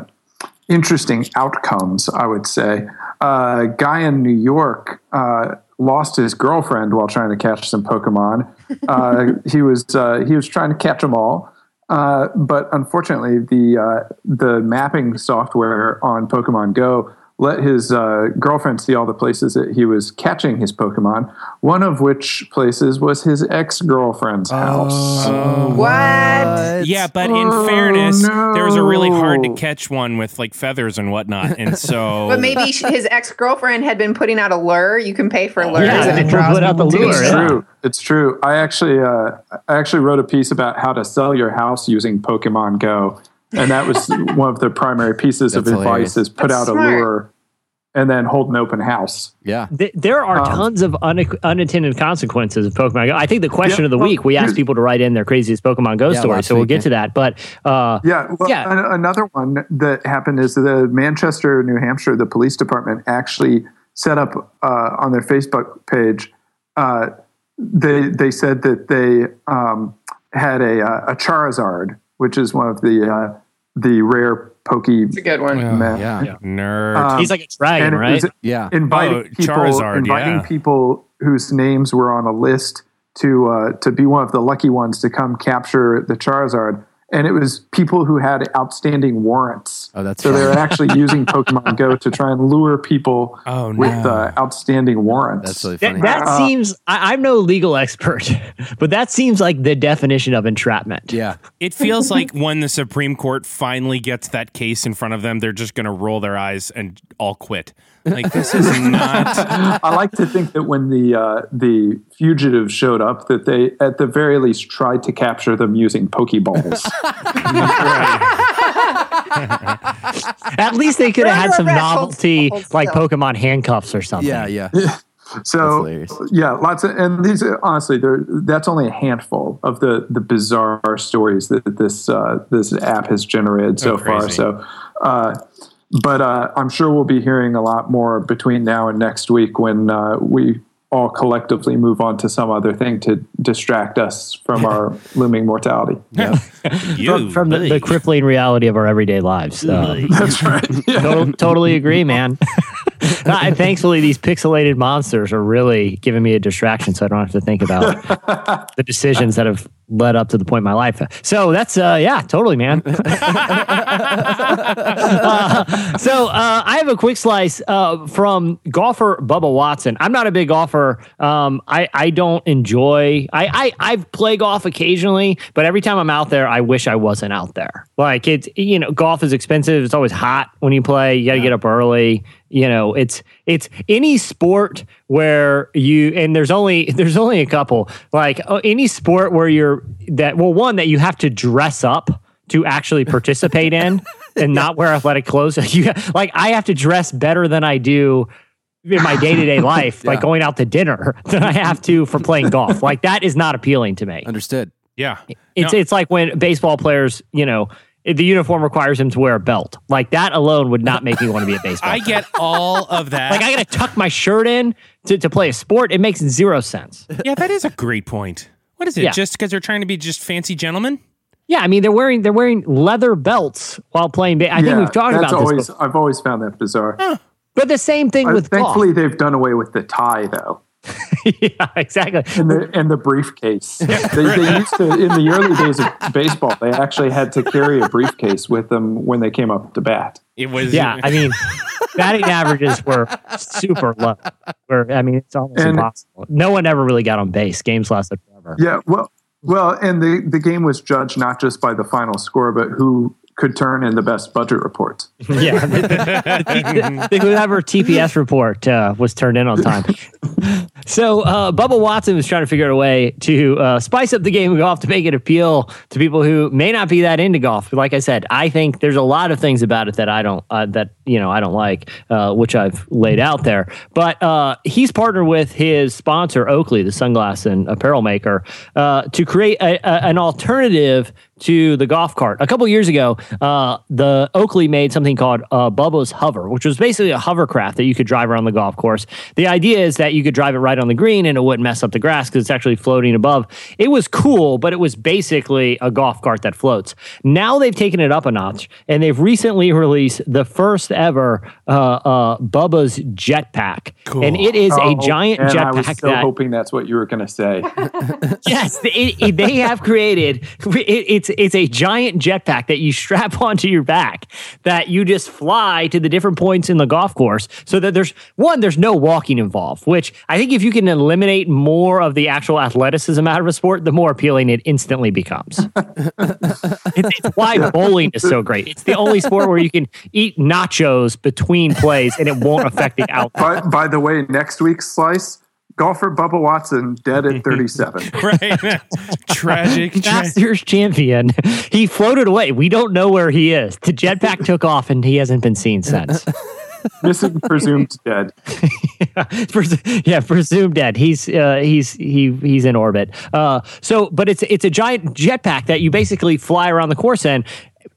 interesting outcomes i would say uh, a guy in new york uh, lost his girlfriend while trying to catch some pokemon uh, he was uh, he was trying to catch them all uh, but unfortunately the uh, the mapping software on pokemon go let his uh, girlfriend see all the places that he was catching his Pokemon, one of which places was his ex girlfriend's house. what Yeah, but in Oh, fairness, there was a really hard to catch one with like feathers and whatnot, and so. But maybe his ex girlfriend had been putting out a lure. You can pay for lures, Yeah, and it put draws out the lure, It's yeah. True. It's true. I actually, uh, I actually wrote a piece about how to sell your house using Pokemon Go, and that was one of the primary pieces of advice: hilarious. is put That's out smart. a lure and then hold an open house. Yeah. Th- there are Um, tons of un- unintended consequences of Pokemon Go. I think the question Yeah, of the well, week, we asked people to write in their craziest Pokemon Go Yeah, stories, last so we'll week, get yeah. to that. But uh, Yeah. Well, Yeah. an- another one that happened is the Manchester, New Hampshire, the police department actually set up uh, on their Facebook page. Uh, they they said that they um, had a uh, a Charizard, which is one of the uh, the rare Pokey. It's a good one. Yeah. Nerd. Um, he's like a dragon, right? Yeah. inviting Oh, people, Charizard, inviting yeah. people whose names were on a list to uh, to be one of the lucky ones to come capture the Charizard. And it was people who had outstanding warrants. Oh, that's so they were actually using Pokemon Go to try and lure people Oh, with no. uh, outstanding warrants. That's really That, funny. that Uh, seems. I, I'm no legal expert, but that seems like the definition of entrapment. yeah. It feels like when the Supreme Court finally gets that case in front of them, they're just going to roll their eyes and all quit. Like this is not. I like to think that when the uh, the fugitives showed up, that they at the very least tried to capture them using Pokeballs. At least they could have had some novelty, like. Pokemon handcuffs or something. Yeah. Yeah. So yeah, lots of and these are- honestly, there that's only a handful of the the bizarre stories that this uh, this app has generated so Oh, far. So, uh, but uh, I'm sure we'll be hearing a lot more between now and next week when uh, we all collectively move on to some other thing to distract us from our looming mortality. You, From, from the, the crippling reality of our everyday lives. That's right. Yeah. total, totally agree, man. And thankfully, these pixelated monsters are really giving me a distraction, so I don't have to think about the decisions that have led up to the point in my life. So that's uh, yeah, totally, man. Uh, so uh, I have a quick slice uh, from golfer Bubba Watson. I'm not a big golfer. Um, I I don't enjoy. I, I I play golf occasionally, but every time I'm out there, I wish I wasn't out there. Like it's you know, golf is expensive. It's always hot when you play. You got to get up early. You know, it's it's any sport where you and there's only there's only a couple like uh, any sport where you're that well one that you have to dress up to actually participate in and not wear athletic clothes. You, like I have to dress better than I do in my day to day life, like going out to dinner, than I have to for playing golf. Like that is not appealing to me. Understood. Yeah. It's No, it's like when baseball players, you know, the uniform requires him to wear a belt. Like that alone would not make me want to be a baseball. I player. get all of that. like I got to tuck my shirt in to, to play a sport. It makes zero sense. yeah, that is a great point. What is it? Yeah. Just because they're trying to be just fancy gentlemen? Yeah, I mean they're wearing they're wearing leather belts while playing. Ba- I think we've talked that's about this, before. I've always found that bizarre. but the same thing Uh, with golf. thankfully, they've done away with the tie though. yeah, exactly. and the and the briefcase. they, they used to in the early days of baseball. They actually had to carry a briefcase with them when they came up to bat. It was. Yeah, I mean, batting averages were super low. Where I mean, it's almost And- impossible. No one ever really got on base. Games lasted forever. Yeah, well, well, and the the game was judged not just by the final score, but who could turn in the best budget report. yeah. The, the- the- whoever TPS report uh, was turned in on time. So uh, Bubba Watson was trying to figure out a way to uh, spice up the game of golf to make it appeal to people who may not be that into golf. But like I said, I think there's a lot of things about it that I don't uh, that you know I don't like, uh, which I've laid out there. But uh, he's partnered with his sponsor Oakley, the sunglass and apparel maker, uh, to create a, a, an alternative to the golf cart. A couple years ago, uh, the Oakley made something called uh, Bubba's Hover, which was basically a hovercraft that you could drive around the golf course. The idea is that you could drive it right on the green and it wouldn't mess up the grass because it's actually floating above. It was cool, but it was basically a golf cart that floats. Now they've taken it up a notch and they've recently released the first ever uh, uh, Bubba's Jetpack. Cool. And it is a Oh, giant and I was jetpack so that hoping that's what you were going to say. yes, it, it- they have created. It, it's it's a giant jetpack that you strap onto your back that you just fly to the different points in the golf course. So that there's one, there's no walking involved. Which I think if you can eliminate more of the actual athleticism out of a sport, the more appealing it instantly becomes. it's, it's why bowling is so great. It's the only sport where you can eat nachos between plays and it won't affect the outcome. by, by the way, next week's slice, golfer Bubba Watson dead at 37. right. Tragic. Tra- Masters champion. He floated away. We don't know where he is. The jetpack took off and he hasn't been seen since. Missing, presumed dead. Pres- yeah, presumed dead. He's uh, he's he he's in orbit. Uh, so, but it's it's a giant jetpack that you basically fly around the course in.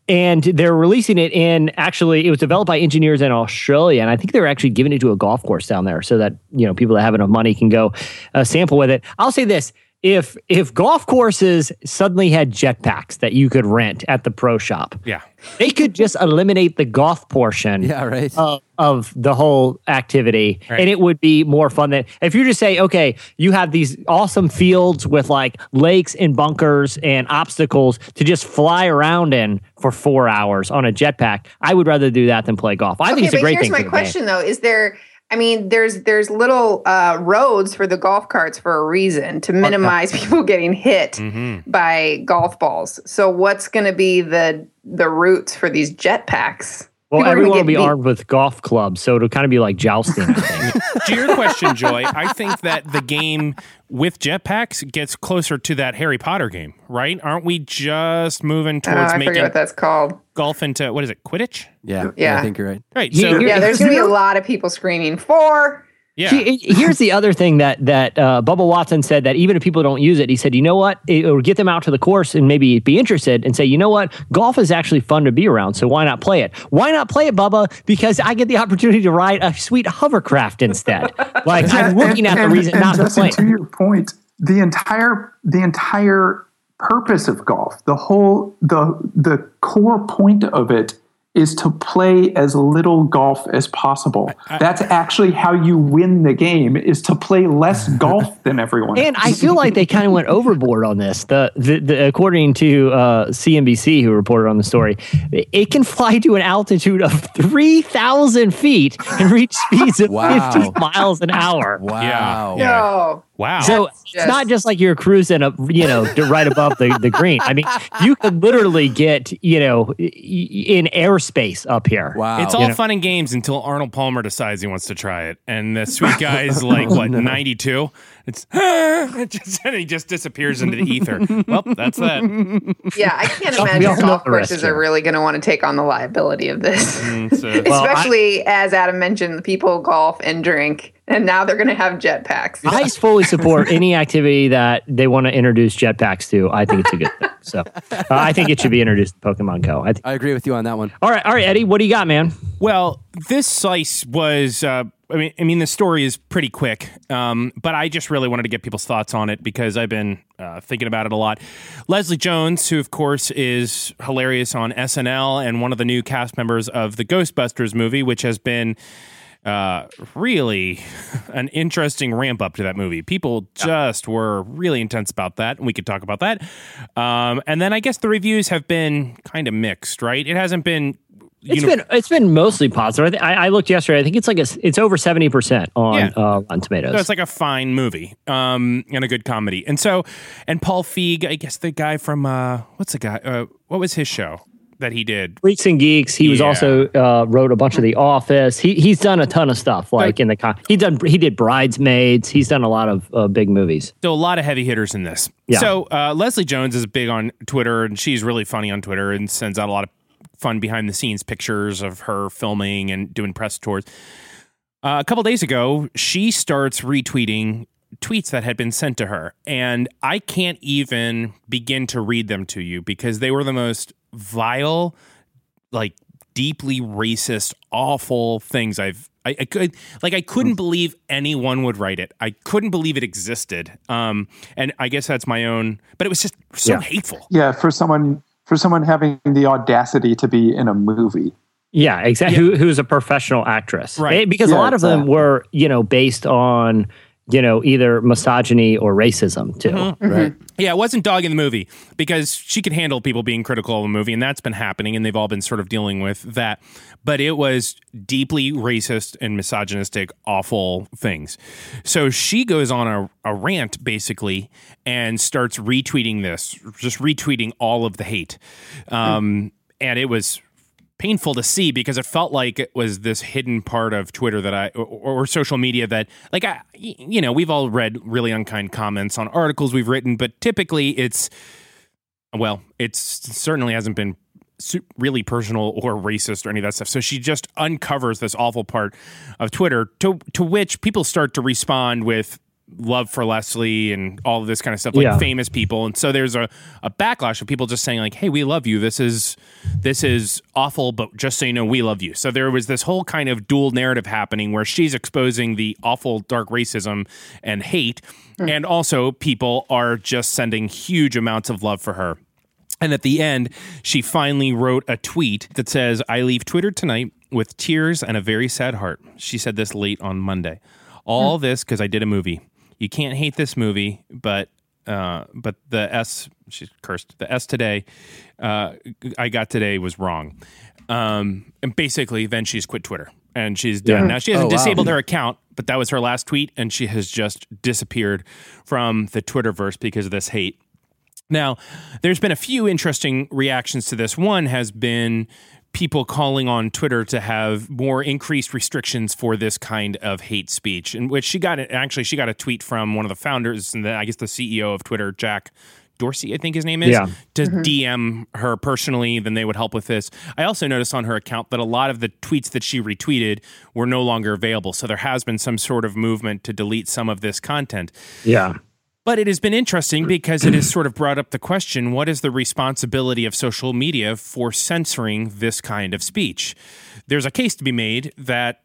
And they're releasing it in actually, it was developed by engineers in Australia, and I think they're actually giving it to a golf course down there, so that you know people that have enough money can go uh, sample with it. I'll say this: if if golf courses suddenly had jetpacks that you could rent at the pro shop, Yeah. they could just eliminate the golf portion Yeah, right. of, of the whole activity Right. and it would be more fun than if you just say okay you have these awesome fields with like lakes and bunkers and obstacles to just fly around in for four hours on a jetpack i would rather do that than play golf i think it's a but great here's thing my for the game. question though: Is there? I mean, there's there's little uh, roads for the golf carts for a reason to minimize people getting hit Mm-hmm. by golf balls. So what's going to be the the routes for these jetpacks? Well People are gonna everyone will be beat. armed with golf clubs so it'll kind of be like jousting i think to your question, Joy, I think that the game with jetpacks gets closer to that Harry Potter game, right? Aren't we just moving Uh, towards I making forget what that's called. golf into what is it, Quidditch? Yeah, Yeah. I think you're right. Right. So Yeah, there's going to be a lot of people screaming for. Yeah. He- Here's the other thing that that uh, Bubba Watson said that even if people don't use it, he said, you know what, it will get them out to the course and maybe be interested and say, you know what, golf is actually fun to be around, so why not play it? Why not play it, Bubba? Because I get the opportunity to ride a sweet hovercraft instead. Like I'm looking at the reason not to play. to your point, the entire the entire purpose of golf, the whole the the core point of it is to play as little golf as possible. That's actually how you win the game is to play less golf than everyone. And I feel like they kind of went overboard on this. The, the, the according to uh, CNBC, who reported on the story, it can fly to an altitude of three thousand feet and reach speeds of Wow. fifty miles an hour. Wow. Yeah. No. Wow. So it's not just like you're cruising up, you know, right above the, the green. I mean, you could literally get, you know, in i- in airspace up here. Wow. It's all You know? fun and games until Arnold Palmer decides he wants to try it, and the sweet guy is like what ninety two. It's it just, and he just disappears into the ether. well, that's that. Yeah, I can't imagine know golf courses here. are really going to want to take on the liability of this. Mm, so- Well, I- Especially as Adam mentioned, the people golf and drink, and now they're going to have jetpacks. I fully support any activity that they want to introduce jetpacks to. I think it's a good thing. So uh, I think it should be introduced to Pokemon Go. I th- I agree with you on that one. all right, all right, Eddie, what do you got, man? Well, this slice was. Uh, I mean, I mean, the story is pretty quick, um, but I just really wanted to get people's thoughts on it because I've been uh, thinking about it a lot. Leslie Jones, who of course is hilarious on SNL and one of the new cast members of the Ghostbusters movie, which has been uh, really an interesting ramp up to that movie. People just were really intense about that, and we could talk about that. Um, and then I guess the reviews have been kind of mixed, right? It hasn't been. It's uni- been it's been mostly positive. I, I looked yesterday. I think it's like a, it's over seventy percent on Yeah. uh, on Tomatoes. So it's like a fine movie um, and a good comedy. And so, and Paul Feig, I guess the guy from uh, what's the guy? Uh, what was his show that he did? Freaks and Geeks. He was also uh, wrote a bunch of The Office. He he's done a ton of stuff. Like in the con- he done he did Bridesmaids. He's done a lot of uh, big movies. So a lot of heavy hitters in this. Yeah. So uh, Leslie Jones is big on Twitter, and she's really funny on Twitter and sends out a lot of fun behind the scenes pictures of her filming and doing press tours. Uh, a couple days ago, she starts retweeting tweets that had been sent to her, and I can't even begin to read them to you because they were the most vile, like deeply racist, awful things I've. I, I could like I couldn't believe anyone would write it. I couldn't believe it existed. Um, and I guess that's my own, but it was just so Yeah. hateful. yeah, for someone for someone having the audacity to be in a movie. Yeah, exactly. Who, who's a professional actress, Right. Because a lot of them were, you know, based on, you know, either misogyny or racism too. Mm-hmm. Right. Yeah, it wasn't dog in the movie because she could handle people being critical of the movie, and that's been happening, and they've all been sort of dealing with that. But it was deeply racist and misogynistic, awful things. So she goes on a, a rant basically and starts retweeting this, just retweeting all of the hate. Um, and it was painful to see because it felt like it was this hidden part of Twitter that I or, or social media that like I you know we've all read really unkind comments on articles we've written but typically it's well it's certainly hasn't been really personal or racist or any of that stuff. So she just uncovers this awful part of Twitter to to which people start to respond with love for Leslie and all of this kind of stuff, like Yeah. famous people. And so there's a, a backlash of people just saying like, "Hey, we love you. This is this is awful, but just so you know, we love you." So there was this whole kind of dual narrative happening where she's exposing the awful dark racism and hate, mm. and also people are just sending huge amounts of love for her. And at the end, she finally wrote a tweet that says, I leave Twitter tonight with tears and a very sad heart. She said this late on Monday. All mm. this because I did a movie. You can't hate this movie, but uh, but the S she cursed the S today uh, I got today was wrong. Um, and basically, then she's quit Twitter and she's done. Yeah. Now she hasn't Oh, wow. disabled her account, but that was her last tweet, and she has just disappeared from the Twitterverse because of this hate. Now, there's been a few interesting reactions to this. One has been people calling on Twitter to have more increased restrictions for this kind of hate speech, in which she got. Actually, she got a tweet from one of the founders and then I guess the CEO of Twitter, Jack Dorsey, I think his name is, Yeah. to mm-hmm. DM her personally. Then they would help with this. I also noticed on her account that a lot of the tweets that she retweeted were no longer available. So there has been some sort of movement to delete some of this content. Yeah. But it has been interesting because it has sort of brought up the question what is the responsibility of social media for censoring this kind of speech? There's a case to be made that,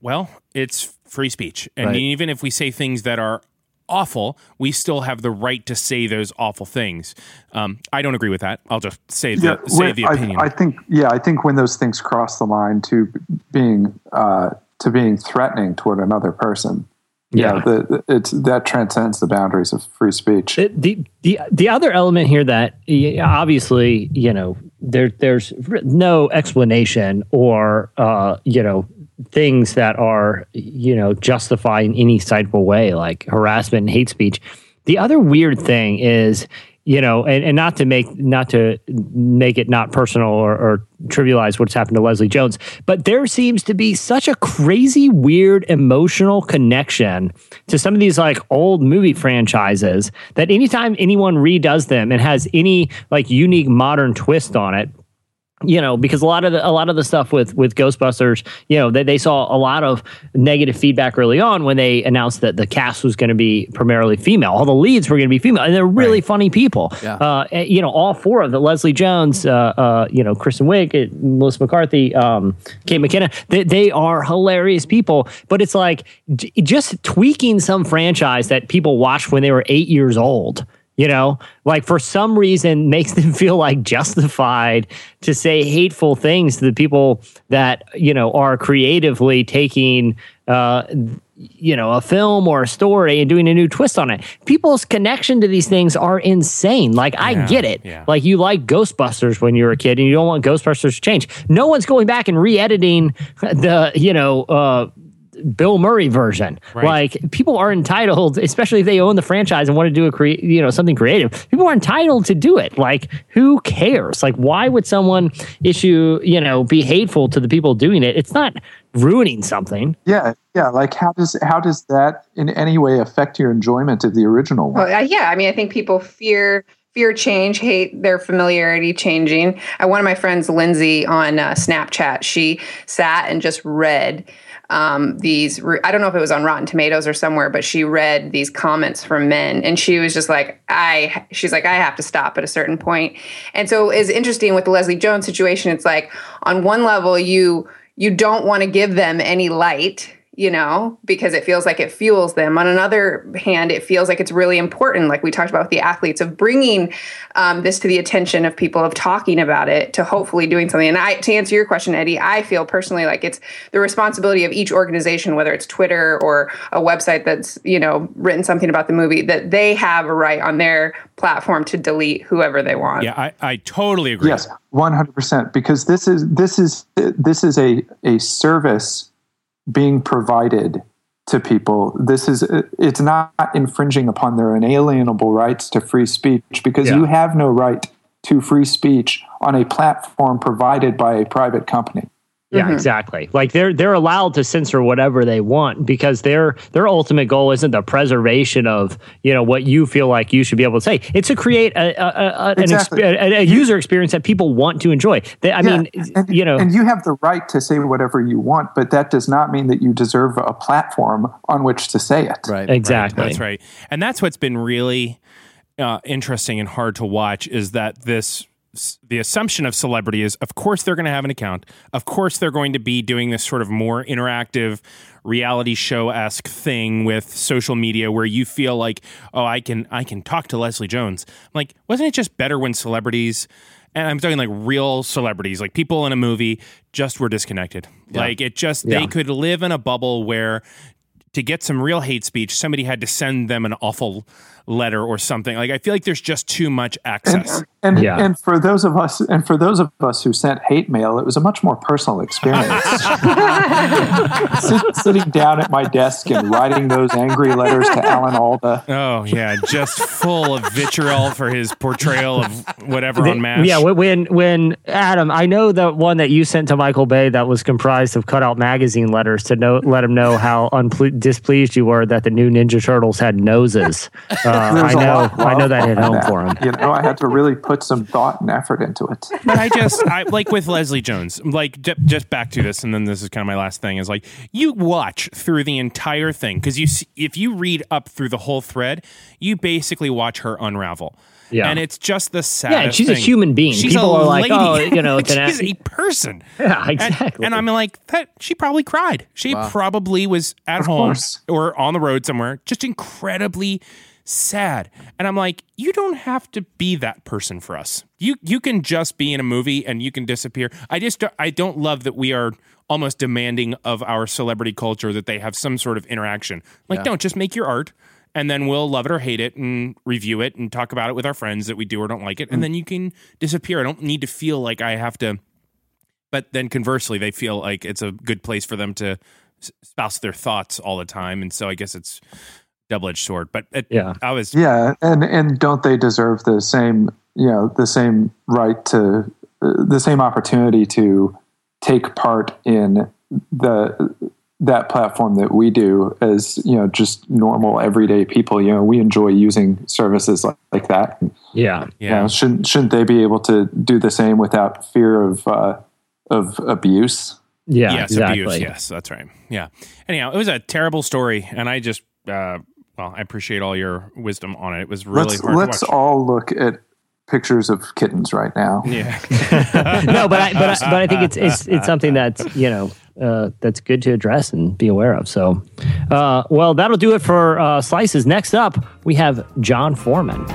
well, it's free speech. And Right. even if we say things that are awful, we still have the right to say those awful things. Um, I don't agree with that. I'll just say the, say when- the I- opinion. I, think yeah, I think when those things cross the line to being uh, to being threatening toward another person, Yeah. yeah, the, it's that transcends the boundaries of free speech. The, the the the other element here that obviously you know there there's no explanation or uh, you know things that are you know justified in any sideable way like harassment and hate speech. The other weird thing is you know and, and not to make not to make it not personal or, or trivialize what's happened to Leslie Jones, but there seems to be such a crazy, weird emotional connection to some of these like old movie franchises that anytime anyone redoes them and has any like unique modern twist on it, you know, because a lot of the, a lot of the stuff with with Ghostbusters, you know, they, they saw a lot of negative feedback early on when they announced that the cast was going to be primarily female. All the leads were going to be female, and they're really funny people. Yeah. Uh, and, you know, all four of the Leslie Jones, uh, uh, you know, Kristen Wiig, uh, Melissa McCarthy, um, Kate McKinnon they, they are hilarious people. But it's like just tweaking some franchise that people watched when they were eight years old you know like for some reason makes them feel like justified to say hateful things to the people that you know are creatively taking uh you know a film or a story and doing a new twist on it. People's connection to these things are insane. Like i Yeah, get it. yeah. like you like ghostbusters when you were a kid and you don't want ghostbusters to change. No one's going back and re-editing the you know uh Bill Murray version. Right. Like people are entitled, especially if they own the franchise and want to do a create, you know, something creative. People are entitled to do it. Like who cares? Like why would someone issue, you know, be hateful to the people doing it? It's not ruining something. Yeah, yeah. Like how does how does that in any way affect your enjoyment of the original one? Well, uh, yeah, I mean, I think people fear fear change, hate their familiarity changing. Uh, one of my friends, Lindsay, on uh, Snapchat, she sat and just read um, these. I don't know if it was on Rotten Tomatoes or somewhere, but she read these comments from men, and she was just like, "I." She's like, "I have to stop at a certain point." And so, it's interesting with the Leslie Jones situation. It's like on one level, you you don't want to give them any light you know, because it feels like it fuels them. On another hand, it feels like it's really important, like we talked about with the athletes, of bringing um, this to the attention of people, of talking about it, to hopefully doing something. And I, to answer your question, Eddie, I feel personally like it's the responsibility of each organization, whether it's Twitter or a website that's you know written something about the movie, that they have a right on their platform to delete whoever they want. yeah, I, I totally agree. Yes, one hundred percent. Because this is this is this is a a service being provided to people. This is it's not infringing upon their inalienable rights to free speech because Yeah. you have no right to free speech on a platform provided by a private company. Yeah, exactly. Like they're they're allowed to censor whatever they want because their their ultimate goal isn't the preservation of you know what you feel like you should be able to say. It's to create a, a, a, an exp- a, a user experience that people want to enjoy. They, I Yeah, mean, and, you know, and you have the right to say whatever you want, but that does not mean that you deserve a platform on which to say it. Right. exactly. That's right. And that's what's been really uh, interesting and hard to watch is that this the assumption of celebrity is of course they're going to have an account. Of course they're going to be doing this sort of more interactive reality show esque thing with social media where you feel like oh i can i can talk to leslie jones. I'm like wasn't it just better when celebrities and i'm talking like real celebrities like people in a movie just were disconnected? Like it just they could live in a bubble where to get some real hate speech, somebody had to send them an awful letter or something. Like I feel like there's just too much access. And Yeah. and for those of us and for those of us who sent hate mail, it was a much more personal experience. Sit, sitting down at my desk and writing those angry letters to Alan Alda. oh yeah, just full of vitriol for his portrayal of whatever on Mash. Yeah, when when Adam, I know the one that you sent to Michael Bay that was comprised of cutout magazine letters to know, let him know how unple- displeased you were that the new Ninja Turtles had noses. Uh, I know, I know that hit home behind for him. You know, I had to really put some thought and effort into it. but I just I like with Leslie Jones. Like j- just back to this, and then this is kind of my last thing. Is like you watch through the entire thing because you see, if you read up through the whole thread, you basically watch her unravel. Yeah. and it's just the saddest. and she's a human being. She's People a are like, lady. oh, you know, it's an she's a person. Yeah, And- exactly. And, I'm like, that she probably cried. She probably was at Of home course. or on the road somewhere, just incredibly sad. And I'm like, you don't have to be that person for us. You you can just be in a movie and you can disappear. I just I don't love that we are almost demanding of our celebrity culture that they have some sort of interaction. Like, don't just make your art. And then we'll love it or hate it and review it and talk about it with our friends that we do or don't like it. And then you can disappear. I don't need to feel like I have to but then conversely they feel like it's a good place for them to spouse their thoughts all the time and so i guess it's double-edged sword but it, Yeah. i was Yeah, and and don't they deserve the same you know the same right to uh, the same opportunity to take part in the that platform that we do as you know just normal everyday people. You know we enjoy using services like, like that. Yeah, you yeah know, shouldn't shouldn't they be able to do the same without fear of uh, of abuse? Yeah, yes exactly. abuse yes that's right. Yeah. Anyhow it was a terrible story and i just uh well i appreciate all your wisdom on it. It was really let's hard let's to watch. all look at pictures of kittens right now. Yeah. No, but I, but I, but I think it's it's it's something that's you know uh, that's good to address and be aware of. So, uh, well, that'll do it for uh, slices. Next up, we have Jon Foreman.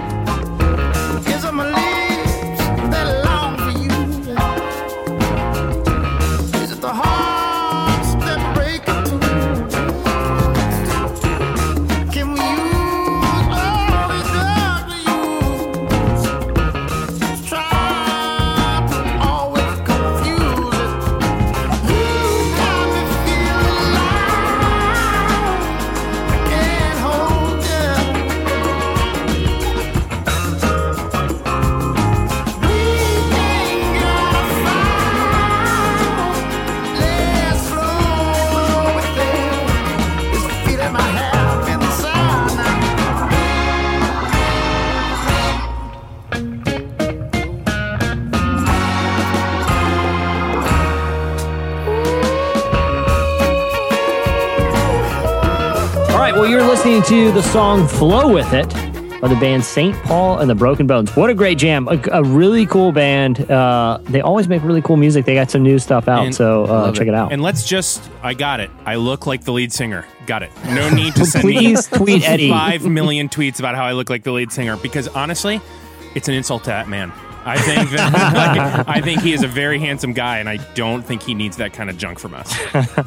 To the song "Flow with It" by the band Saint Paul and the Broken Bones. What a great jam! A, a really cool band. Uh, they always make really cool music. They got some new stuff out, And- so uh, check it, out. and let's just i got it i look like the lead singer got it no need to send me Please tweet Eddie. five million tweets about how I look like the lead singer because honestly, it's an insult to that man. I think that like, I think he is a very handsome guy, and I don't think he needs that kind of junk from us.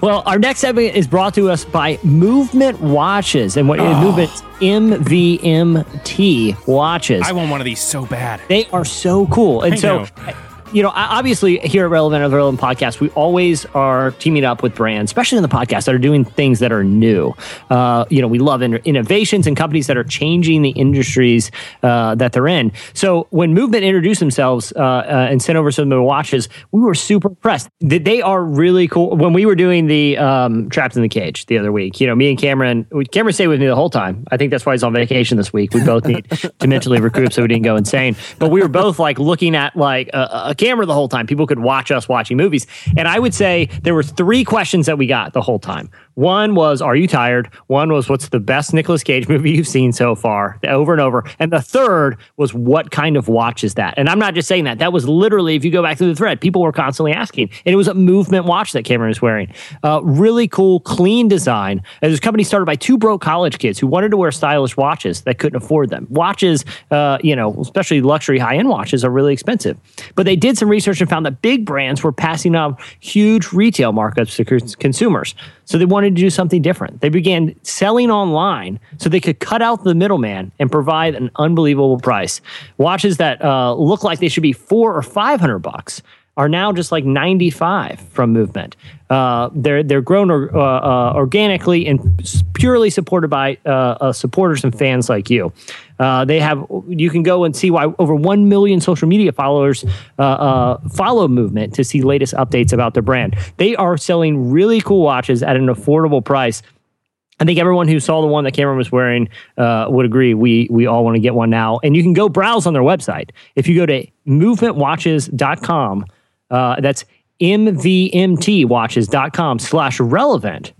Well, our next segment is brought to us by Movement Watches, and what ah. Movement MVMT watches. I want one of these so bad. They are so cool. And I so know. You know, obviously here at Relevant of Relevant Podcast, we always are teaming up with brands, especially in the podcast, that are doing things that are new. Uh, you know, we love in- innovations and companies that are changing the industries uh, that they're in. So when Movement introduced themselves uh, uh, and sent over some of their watches, we were super impressed. They, they are really cool. When we were doing the um, Trapped in the Cage the other week, you know, me and Cameron, Cameron stayed with me the whole time. I think that's why he's on vacation this week. We both need to mentally recoup so we didn't go insane. But we were both like looking at like a, a camera the whole time. People could watch us watching movies. And I would say there were three questions that we got the whole time. One was, Are you tired? One was, What's the best Nicolas Cage movie you've seen so far? Over and over. And the third was, What kind of watch is that? And I'm not just saying that. That was literally, if you go back to the thread, people were constantly asking. And it was a movement watch that Cameron was wearing. Uh, really cool, clean design. And this company started by two broke college kids who wanted to wear stylish watches that couldn't afford them. Watches, uh, you know, especially luxury high end watches, are really expensive. But they did some research and found that big brands were passing on huge retail markups to cons- consumers. So they wanted to do something different. They began selling online so they could cut out the middleman and provide an unbelievable price. Watches that uh, look like they should be four or five hundred bucks are now just like 95 from movement. Uh, they're they're grown or, uh, uh, organically and purely supported by uh, uh, supporters and fans like you. Uh, they have you can go and see why over one million social media followers follow movement to see latest updates about their brand. They are selling really cool watches at an affordable price. I think everyone who saw the one that Cameron was wearing uh, would agree. We we all want to get one now, and you can go browse on their website. If you go to movementwatches.com, uh, that's mvmtwatches.com slash relevant.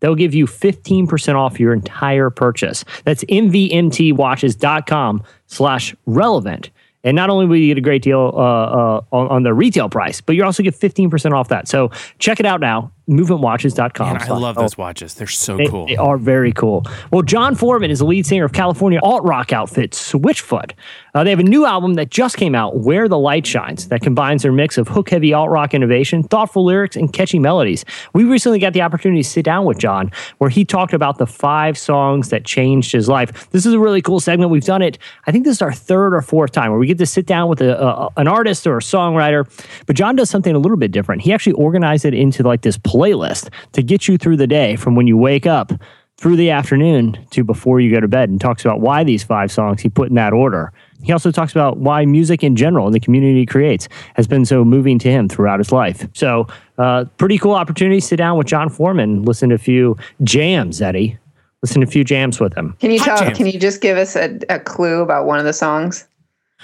They'll give you 15% off your entire purchase. That's mvmtwatches.com slash relevant. And not only will you get a great deal uh, uh, on, on the retail price, but you also get 15% off that. So check it out now, mvmtwatches.com. Man, I love those watches. They're so they, cool. they are very cool. Well, Jon Foreman is the lead singer of California alt rock outfit Switchfoot. Uh, they have a new album that just came out, Where the Light Shines, that combines their mix of hook heavy alt rock innovation, thoughtful lyrics, and catchy melodies. We recently got the opportunity to sit down with Jon, where he talked about the five songs that changed his life. This is a really cool segment. We've done it, I think this is our third or fourth time, where we get to sit down with a, a, an artist or a songwriter. But Jon does something a little bit different. He actually organized it into like this playlist to get you through the day from when you wake up through the afternoon to before you go to bed and talks about why these five songs he put in that order. He also talks about why music in general and the community he creates has been so moving to him throughout his life. So, uh, pretty cool opportunity. Sit down with Jon Foreman, listen to a few jams, Eddie. Listen to a few jams with him. Can you Hot tell? jams. Can you just give us a, a clue about one of the songs?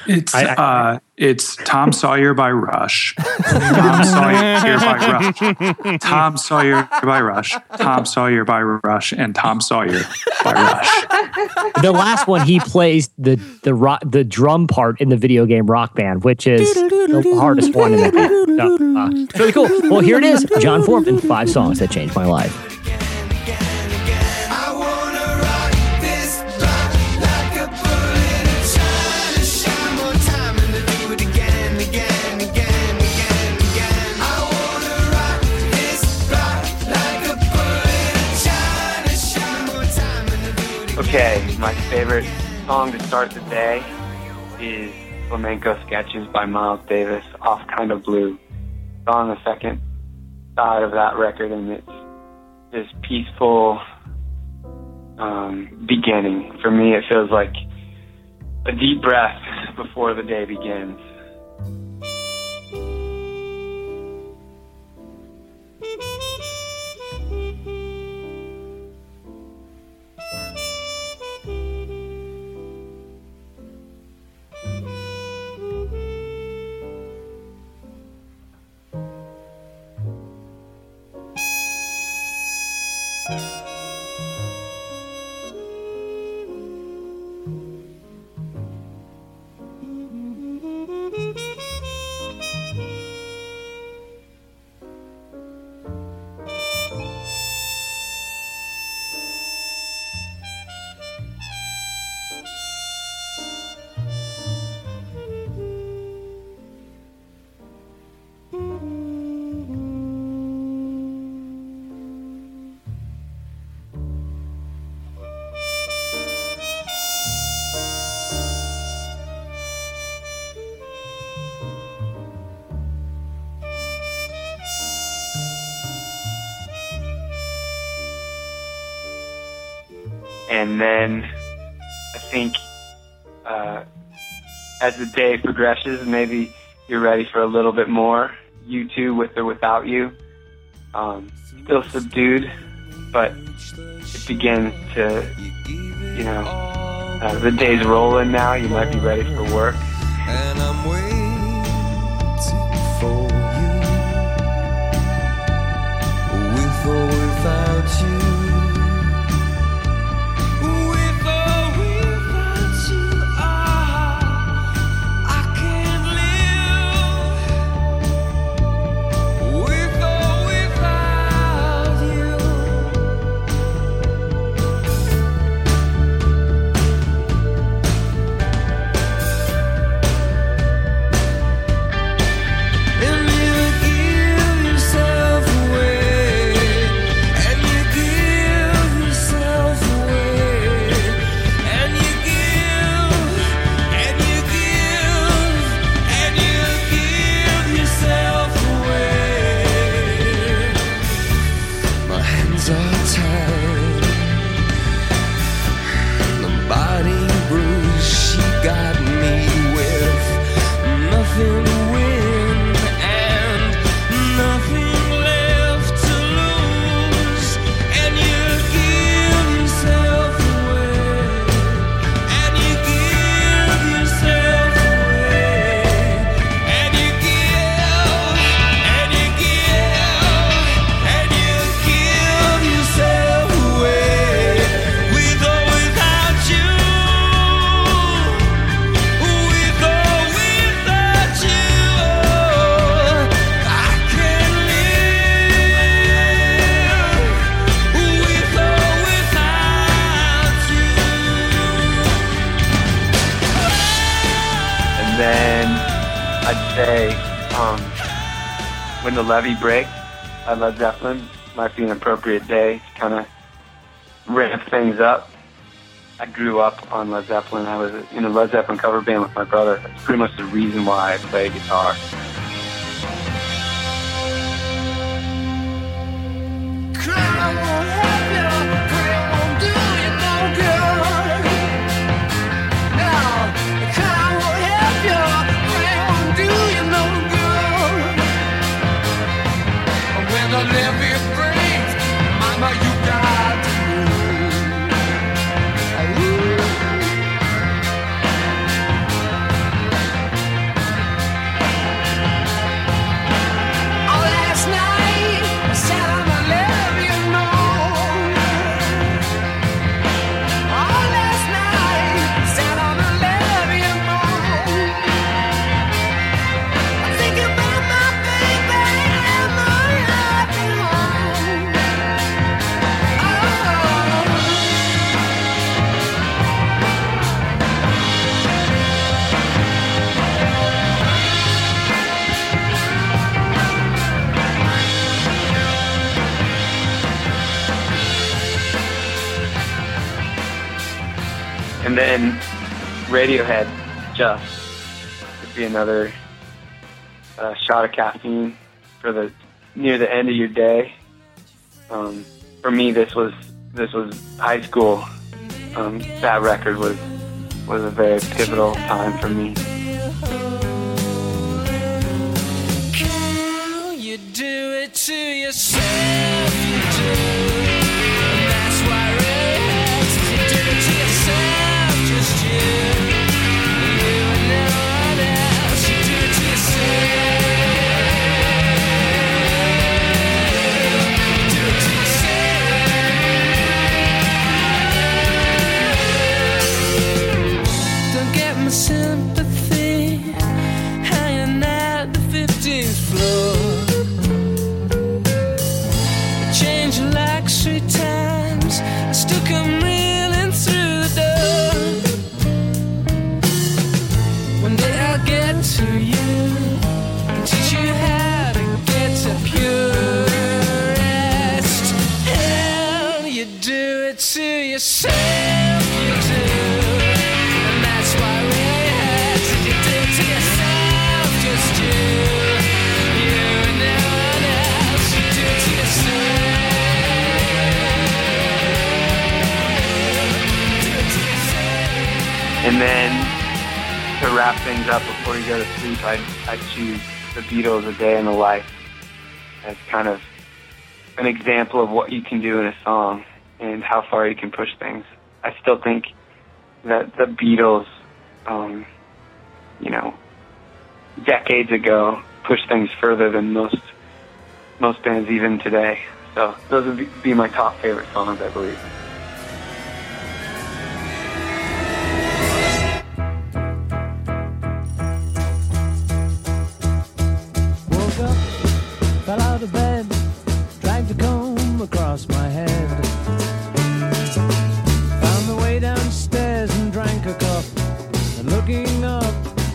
It's I- uh, it's Tom Sawyer by Rush. Tom Sawyer by Rush. Tom Sawyer by Rush. Tom Sawyer by Rush, and Tom Sawyer by Rush. The last one he plays the the rock, the drum part in the video game Rock Band, which is the hardest one in the game. So, uh, it's really cool. Well, here it is, Jon Foreman, five songs that changed my life. Okay, my favorite song to start the day is Flamenco Sketches by Miles Davis off Kind of Blue. It's on the second side of that record, and it's this peaceful um, beginning. For me, it feels like a deep breath before the day begins. Then I think uh, as the day progresses, maybe you're ready for a little bit more. U2, with or without you. Um, still subdued, but it begins to, you know, uh, the day's rolling now. You might be ready for work. The levee breaks by Led Zeppelin might be an appropriate day to kind of ramp things up. I grew up on Led Zeppelin. I was in a Led Zeppelin cover band with my brother. That's pretty much the reason why I play guitar. Crying won't And then Radiohead, just would be another uh, shot of caffeine for the near the end of your day. Um, for me, this was this was high school. Um, that record was was a very pivotal time for me. Can you do it to yourself? Wrap things up before you go to sleep, I I choose the Beatles' "A Day in the Life" as kind of an example of what you can do in a song and how far you can push things. I still think that the Beatles, um, you know, decades ago pushed things further than most most bands even today. So those would be- my top favorite songs, I believe.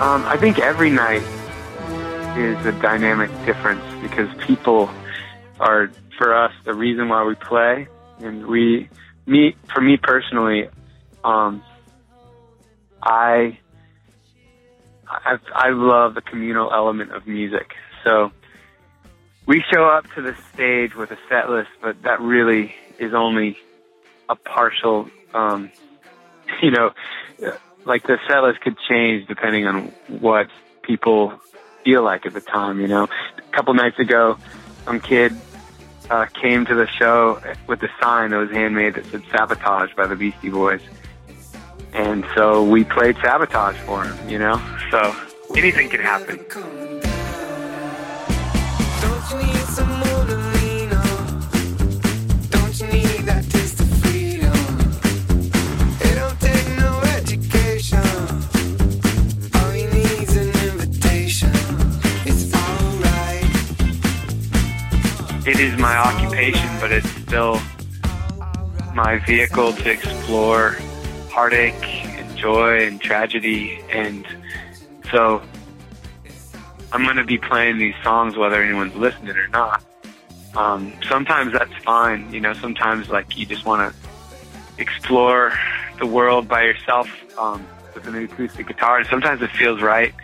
Um, I think every night is a dynamic difference because people are, for us, the reason why we play. And we, me, for me personally, um, I, I, I love the communal element of music. So we show up to the stage with a set list, but that really is only a partial, um, you know, like the set list could change depending on what people feel like at the time. You know, a couple nights ago, some kid uh, came to the show with a sign that was handmade that said "Sabotage" by the Beastie Boys, and so we played "Sabotage" for him. You know, so anything can happen. It is my occupation, but it's still my vehicle to explore heartache and joy and tragedy. And so I'm going to be playing these songs whether anyone's listening or not. Um, sometimes that's fine. You know, sometimes like you just want to explore the world by yourself um, with an acoustic guitar. And sometimes it feels right,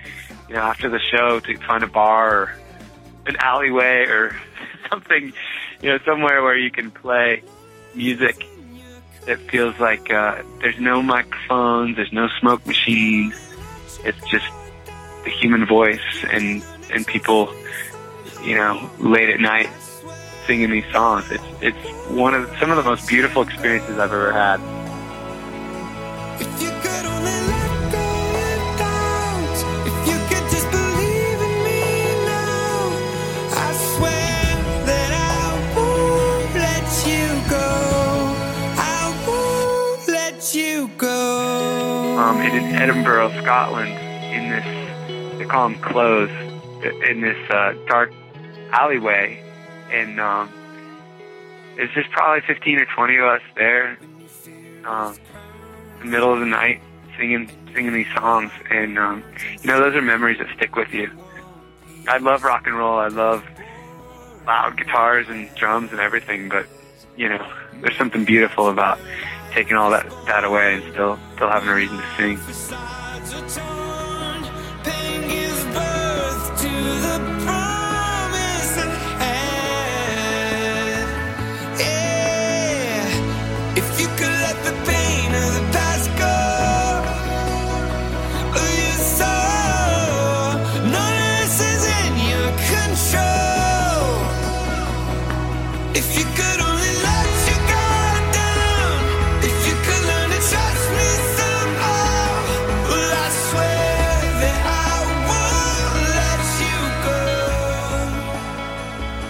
you know, after the show to find a bar or an alleyway or something, you know, somewhere where you can play music that feels like uh, there's no microphones, there's no smoke machines. It's just the human voice and and people, you know, late at night singing these songs. It's it's one of some of the most beautiful experiences I've ever had. You go. um, and in Edinburgh, Scotland, in this, they call them closes, in this uh, dark alleyway. And um, there's just probably 15 or 20 of us there um, in the middle of the night singing singing these songs. And, um, you know, those are memories that stick with you. I love rock and roll. I love loud guitars and drums and everything, but, you know, there's something beautiful about taking all that, that away and still still having a reason to sing.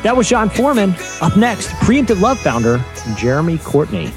That was Jon Foreman. Up next, Preemptive Love founder Jeremy Courtney.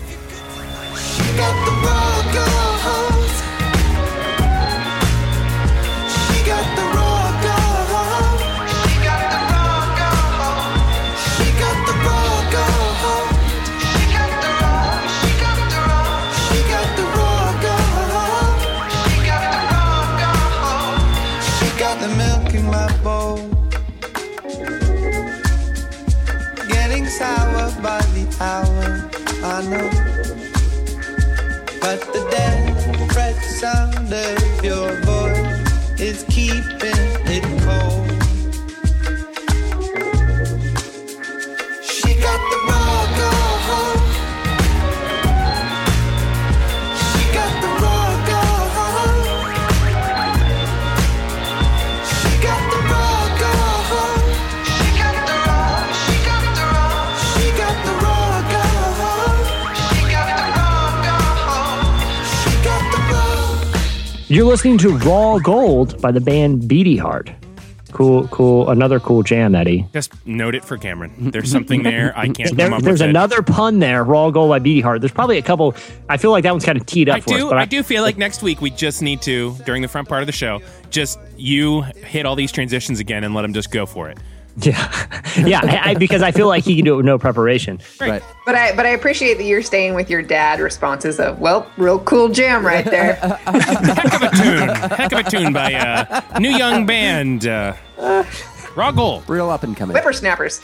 Getting sour by the hour, I know. But the dead red sound of your voice is keeping it cold. You're listening to Raw Gold by the band Beady Heart. Cool, cool. Another cool jam, Eddie. Just note it for Cameron. There's something there. I can't There- there's with it. another pun there. Raw Gold by Beady Heart. There's probably a couple. I feel like that one's kind of teed up I for us. do. But I do feel like next week we just need to during the front part of the show, just you hit all these transitions again and let them just go for it. Yeah, yeah. I, I- because I feel like he can do it with no preparation. Right. But I but I appreciate that you're staying with your dad responses of well, real cool jam right there. Heck of a tune. Heck of a tune by uh, new young band. Uh, Raw Gold. Real up and coming. Whippersnappers.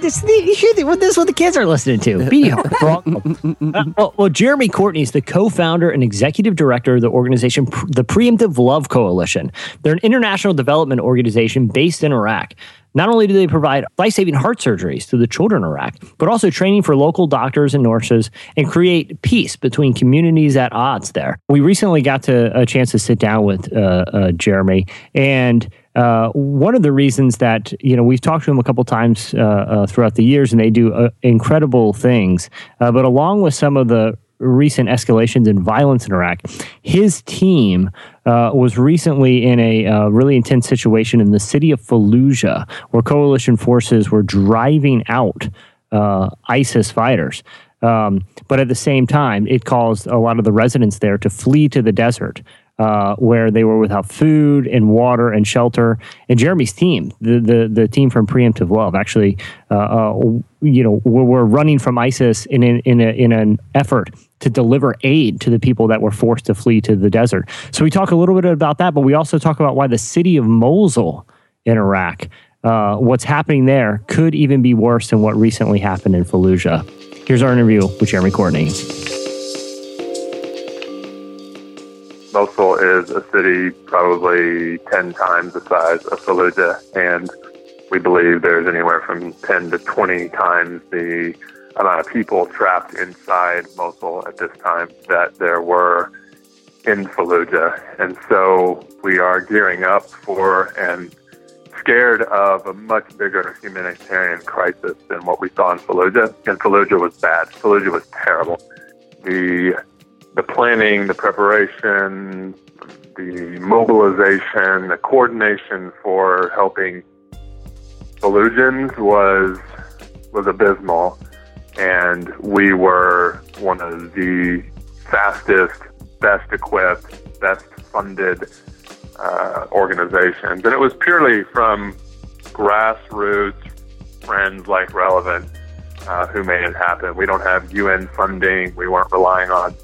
This, you hear the- this is what the kids are listening to. Beady Heart. Raw Gold. Uh, well, well, Jeremy Courtney is the co-founder and executive director of the organization, the Preemptive Love Coalition. They're an international development organization based in Iraq. Not only do they provide life-saving heart surgeries to the children in Iraq, but also training for local doctors and nurses and create peace between communities at odds there. We recently got to a chance to sit down with uh, uh, Jeremy, and uh, one of the reasons that you know we've talked to him a couple times uh, uh, throughout the years, and they do uh, incredible things. Uh, but along with some of the recent escalations in violence in Iraq, his team uh, was recently in a uh, really intense situation in the city of Fallujah, where coalition forces were driving out uh, ISIS fighters. Um, but at the same time, it caused a lot of the residents there to flee to the desert. Uh, where they were without food and water and shelter, and Jeremy's team, the the, the team from Preemptive Love, actually, uh, uh, you know, were, were running from ISIS in in in, a, in an effort to deliver aid to the people that were forced to flee to the desert. So we talk a little bit about that, but we also talk about why the city of Mosul in Iraq, uh, what's happening there, could even be worse than what recently happened in Fallujah. Here's our interview with Jeremy Courtney. Mosul is a city probably 10 times the size of Fallujah, and we believe there's anywhere from 10 to 20 times the amount of people trapped inside Mosul at this time that there were in Fallujah. And so we are gearing up for and scared of a much bigger humanitarian crisis than what we saw in Fallujah. And Fallujah was bad. Fallujah was terrible. The the planning, the preparation, the mobilization, the coordination for helping Fallujans was was abysmal, and we were one of the fastest, best equipped, best funded uh, organizations, and it was purely from grassroots friends like Relevant uh, who made it happen. We don't have UN funding. We weren't relying on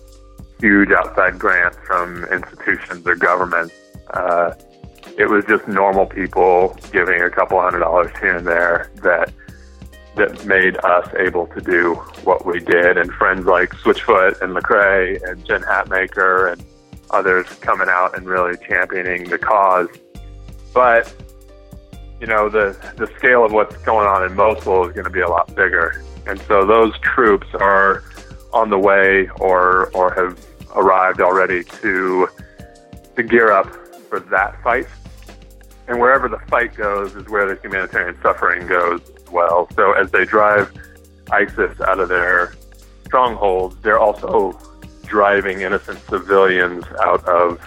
huge outside grants from institutions or governments. Uh, it was just normal people giving a couple hundred dollars here and there that that made us able to do what we did. And friends like Switchfoot and Lecrae and Jen Hatmaker and others coming out and really championing the cause. But you know the the scale of what's going on in Mosul is going to be a lot bigger, and so those troops are on the way or or have arrived already to to gear up for that fight. And wherever the fight goes is where the humanitarian suffering goes well. So as they drive ISIS out of their strongholds, they're also driving innocent civilians out of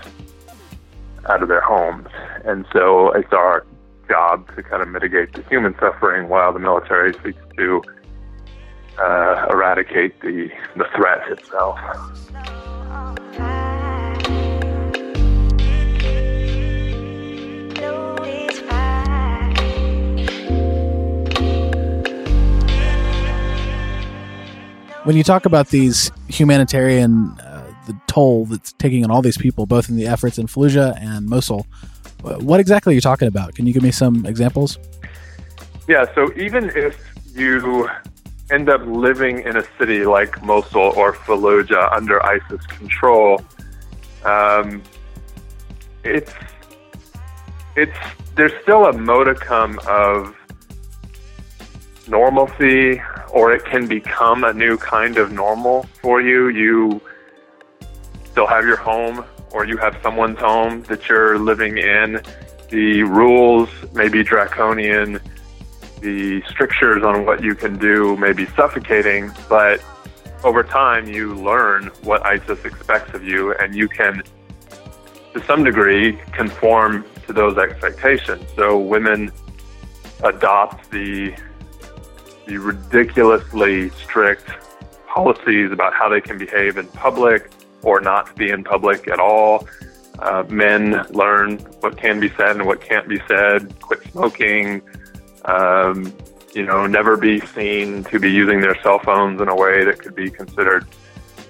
out of their homes. And so it's our job to kind of mitigate the human suffering while the military seeks to uh, eradicate the, the threat itself. When you talk about these humanitarian uh, the toll that's taking on all these people both in the efforts in Fallujah and Mosul What exactly are you talking about? Can you give me some examples? Yeah, so even if you end up living in a city like Mosul or Fallujah under ISIS control, um, it's it's there's still a modicum of normalcy, or it can become a new kind of normal for you. You still have your home, or you have someone's home that you're living in. The rules may be draconian the strictures on what you can do may be suffocating, but over time you learn what ISIS expects of you, and you can, to some degree, conform to those expectations. So women adopt the the ridiculously strict policies about how they can behave in public or not be in public at all. Uh, men learn what can be said and what can't be said. Quit smoking um, you know, never be seen to be using their cell phones in a way that could be considered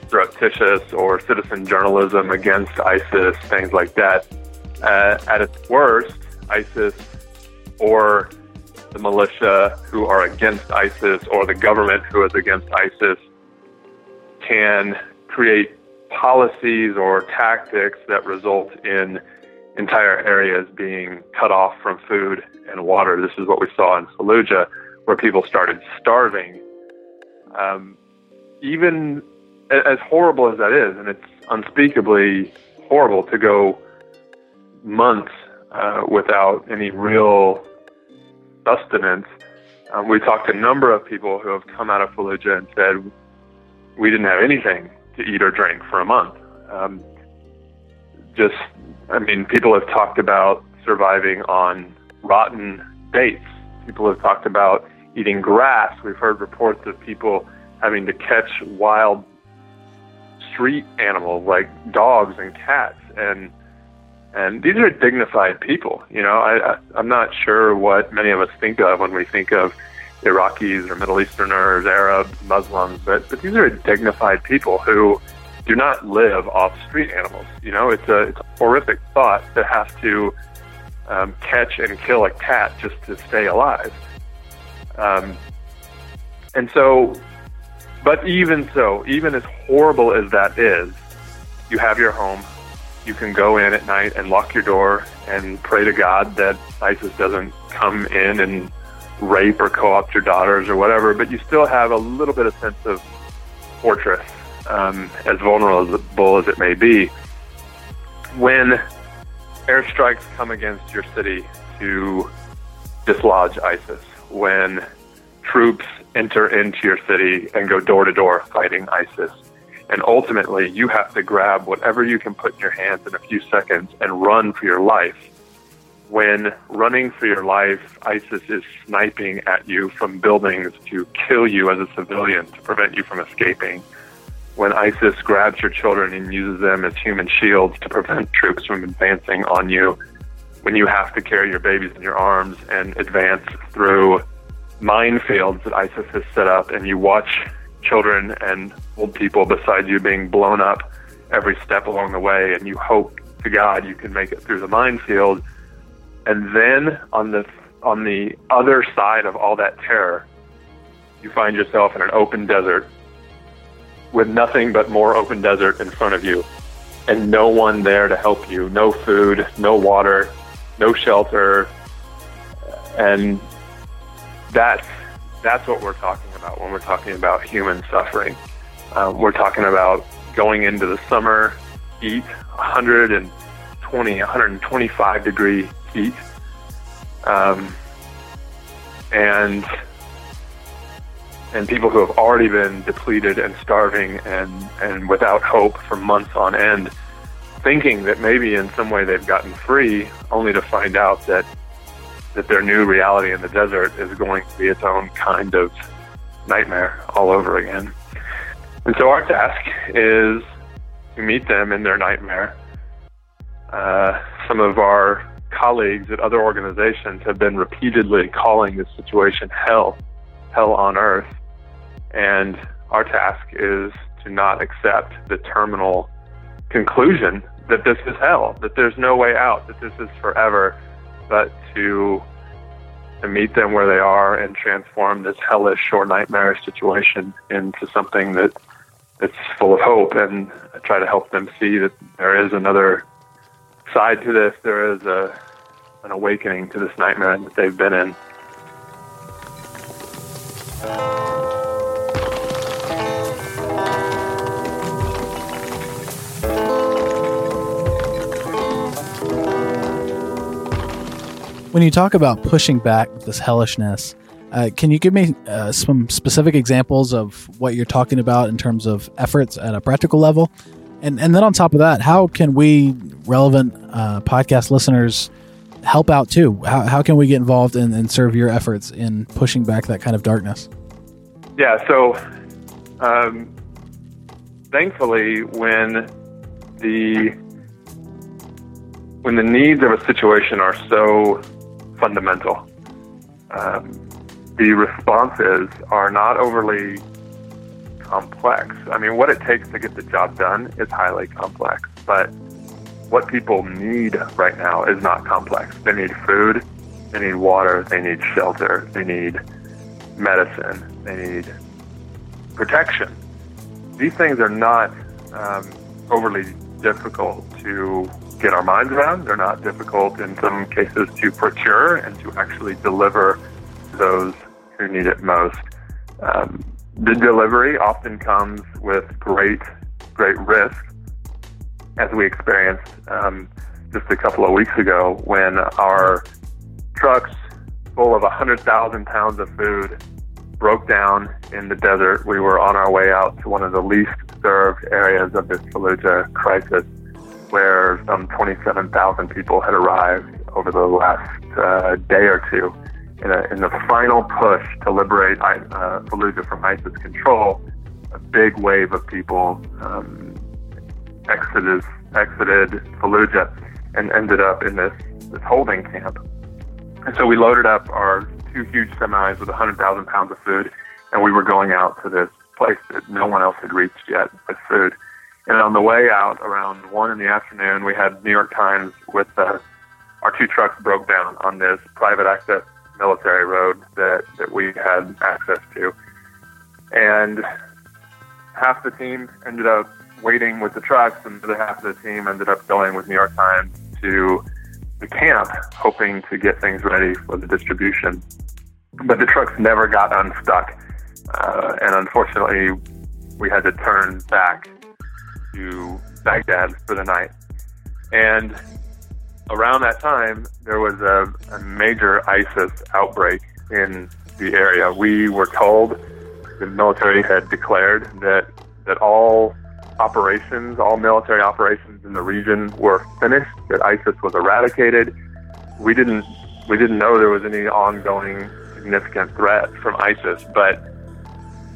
surreptitious or citizen journalism against ISIS, things like that. Uh, at its worst, ISIS or the militia who are against ISIS or the government who is against ISIS can create policies or tactics that result in entire areas being cut off from food and water. This is what we saw in Fallujah, where people started starving. Um, even as horrible as that is, and it's unspeakably horrible to go months uh, without any real sustenance. Um, we talked to a number of people who have come out of Fallujah and said, we didn't have anything to eat or drink for a month. Um, just, I mean, people have talked about surviving on rotten dates. People have talked about eating grass. We've heard reports of people having to catch wild street animals like dogs and cats and and these are dignified people. You know, I, I I'm not sure what many of us think of when we think of Iraqis or Middle Easterners, Arabs, Muslims, but but these are dignified people who do not live off street animals. You know, it's a, it's a horrific thought to have to um, catch and kill a cat just to stay alive. Um, and so, but even so, even as horrible as that is, you have your home. You can go in at night and lock your door and pray to God that ISIS doesn't come in and rape or co-opt your daughters or whatever. But you still have a little bit of sense of fortress, um, as vulnerable as it may be. When airstrikes come against your city to dislodge ISIS, when troops enter into your city and go door to door fighting ISIS. And ultimately, you have to grab whatever you can put in your hands in a few seconds and run for your life. When running for your life, ISIS is sniping at you from buildings to kill you as a civilian to prevent you from escaping. When ISIS grabs your children and uses them as human shields to prevent troops from advancing on you. When you have to carry your babies in your arms and advance through minefields that ISIS has set up, and you watch children and old people beside you being blown up every step along the way, and you hope to God you can make it through the minefield. And then on the on the other side of all that terror, you find yourself in an open desert with nothing but more open desert in front of you, and no one there to help you. No food, no water, no shelter, and that's that's what we're talking about when we're talking about human suffering. Um, we're talking about going into the summer heat, 120, 125 degree heat, um, and and people who have already been depleted and starving and and without hope for months on end, thinking that maybe in some way they've gotten free, only to find out that that their new reality in the desert is going to be its own kind of nightmare all over again. And so our task is to meet them in their nightmare. Uh, some of our colleagues at other organizations have been repeatedly calling this situation hell, hell on earth. And our task is to not accept the terminal conclusion that this is hell, that there's no way out, that this is forever, but to to meet them where they are and transform this hellish or nightmarish situation into something that that's full of hope and try to help them see that there is another side to this. There is a an awakening to this nightmare that they've been in. When you talk about pushing back this hellishness, uh, can you give me uh, some specific examples of what you're talking about in terms of efforts at a practical level? And and then on top of that, how can we relevant uh, podcast listeners help out too? How, how can we get involved and, and serve your efforts in pushing back that kind of darkness? Yeah, so um, thankfully, when the when the needs of a situation are so fundamental, um, the responses are not overly complex. I mean, what it takes to get the job done is highly complex, but what people need right now is not complex. They need food, they need water, they need shelter, they need medicine, they need protection. These things are not um, overly difficult to get our minds around. They're not difficult in some cases to procure and to actually deliver those who need it most. Um, the delivery often comes with great, great risk, as we experienced um, just a couple of weeks ago when our trucks full of 100,000 pounds of food broke down in the desert. We were on our way out to one of the least served areas of this Fallujah crisis, where some 27,000 people had arrived over the last uh, day or two. In, a, in the final push to liberate uh, Fallujah from ISIS control, a big wave of people um, exited, exited Fallujah and ended up in this, this holding camp. And so we loaded up our two huge semis with 100,000 pounds of food, and we were going out to this place that no one else had reached yet with food. And on the way out, around one in the afternoon, we had New York Times with uh, our two trucks broke down on this private access military road that, that we had access to. And half the team ended up waiting with the trucks, and the other half of the team ended up going with New York Times to the camp, hoping to get things ready for the distribution. But the trucks never got unstuck, uh, and unfortunately, we had to turn back to Baghdad for the night. And around that time, there was a, a major ISIS outbreak in the area. We were told the military had declared that that all operations, all military operations in the region were finished, that ISIS was eradicated. We didn't we didn't know there was any ongoing significant threat from ISIS, but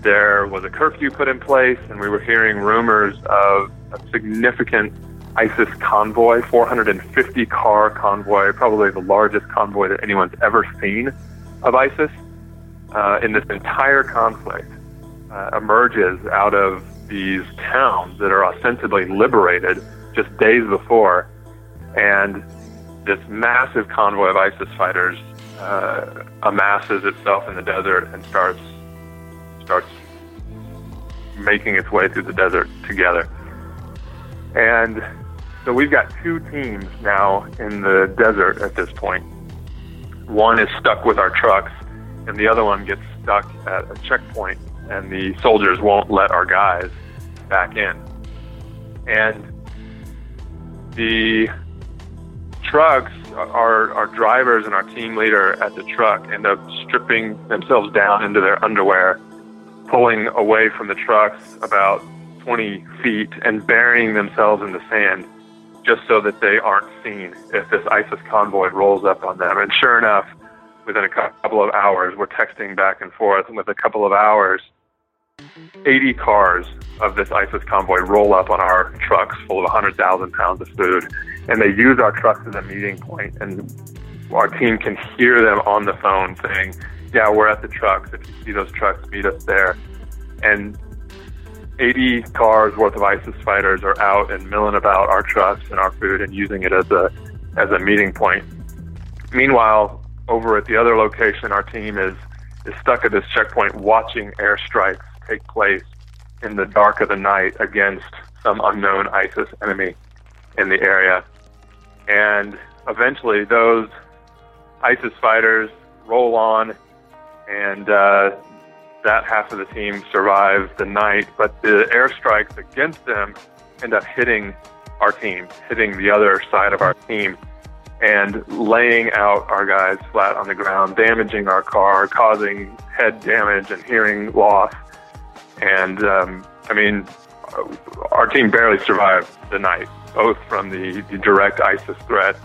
there was a curfew put in place, and we were hearing rumors of a significant ISIS convoy, 450 car convoy, probably the largest convoy that anyone's ever seen of ISIS. Uh, in this entire conflict, uh, emerges out of these towns that are ostensibly liberated just days before, and this massive convoy of ISIS fighters uh, amasses itself in the desert and starts starts making its way through the desert together. And so we've got two teams now in the desert at this point. One is stuck with our trucks, and the other one gets stuck at a checkpoint, and the soldiers won't let our guys back in. And the trucks, our, our drivers and our team leader at the truck end up stripping themselves down into their underwear, pulling away from the trucks about 20 feet and burying themselves in the sand just so that they aren't seen if this ISIS convoy rolls up on them. And sure enough, within a couple of hours, we're texting back and forth, and with a couple of hours, 80 cars of this ISIS convoy roll up on our trucks full of 100,000 pounds of food. And they use our trucks as a meeting point, and our team can hear them on the phone saying, Yeah, we're at the trucks. If you see those trucks, meet us there. And 80 cars worth of ISIS fighters are out and milling about our trucks and our food and using it as a as a meeting point. Meanwhile, over at the other location, our team is is stuck at this checkpoint watching airstrikes take place in the dark of the night against some unknown ISIS enemy in the area. And eventually, those ISIS fighters roll on, and uh, that half of the team survives the night. But the airstrikes against them end up hitting our team, hitting the other side of our team, and laying out our guys flat on the ground, damaging our car, causing head damage and hearing loss. And um, I mean, our team barely survived the night, both from the, the direct ISIS threat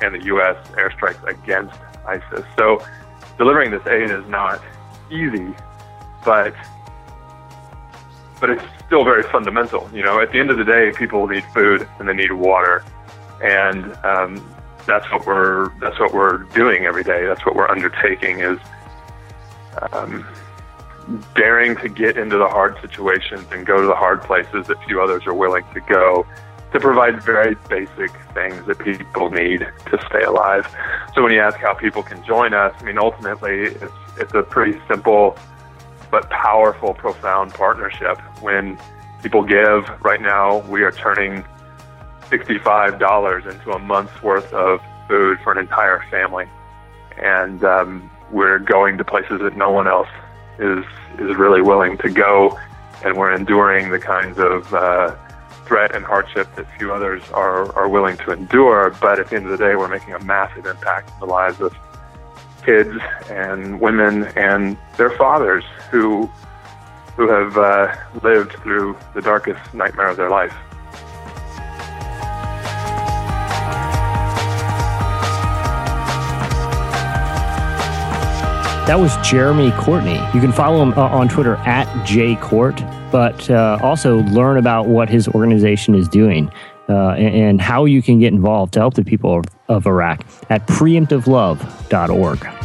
and the U.S. airstrikes against ISIS. So delivering this aid is not easy, but but it's still very fundamental. You know, at the end of the day, people need food and they need water, and um, that's what we're that's what we're doing every day. That's what we're undertaking is um, daring to get into the hard situations and go to the hard places that few others are willing to go to provide very basic things that people need to stay alive. So when you ask how people can join us, I mean, ultimately, it's, it's a pretty simple but powerful, profound partnership. When people give, right now, we are turning $65 into a month's worth of food for an entire family. And um, we're going to places that no one else is, is really willing to go. And we're enduring the kinds of uh, threat and hardship that few others are, are willing to endure. But at the end of the day, we're making a massive impact in the lives of kids and women and their fathers who who have uh, lived through the darkest nightmare of their life. That was Jeremy Courtney. You can follow him uh, on Twitter at jcourt, but uh, also learn about what his organization is doing uh, and, and how you can get involved to help the people of, of Iraq at preemptivelove.org.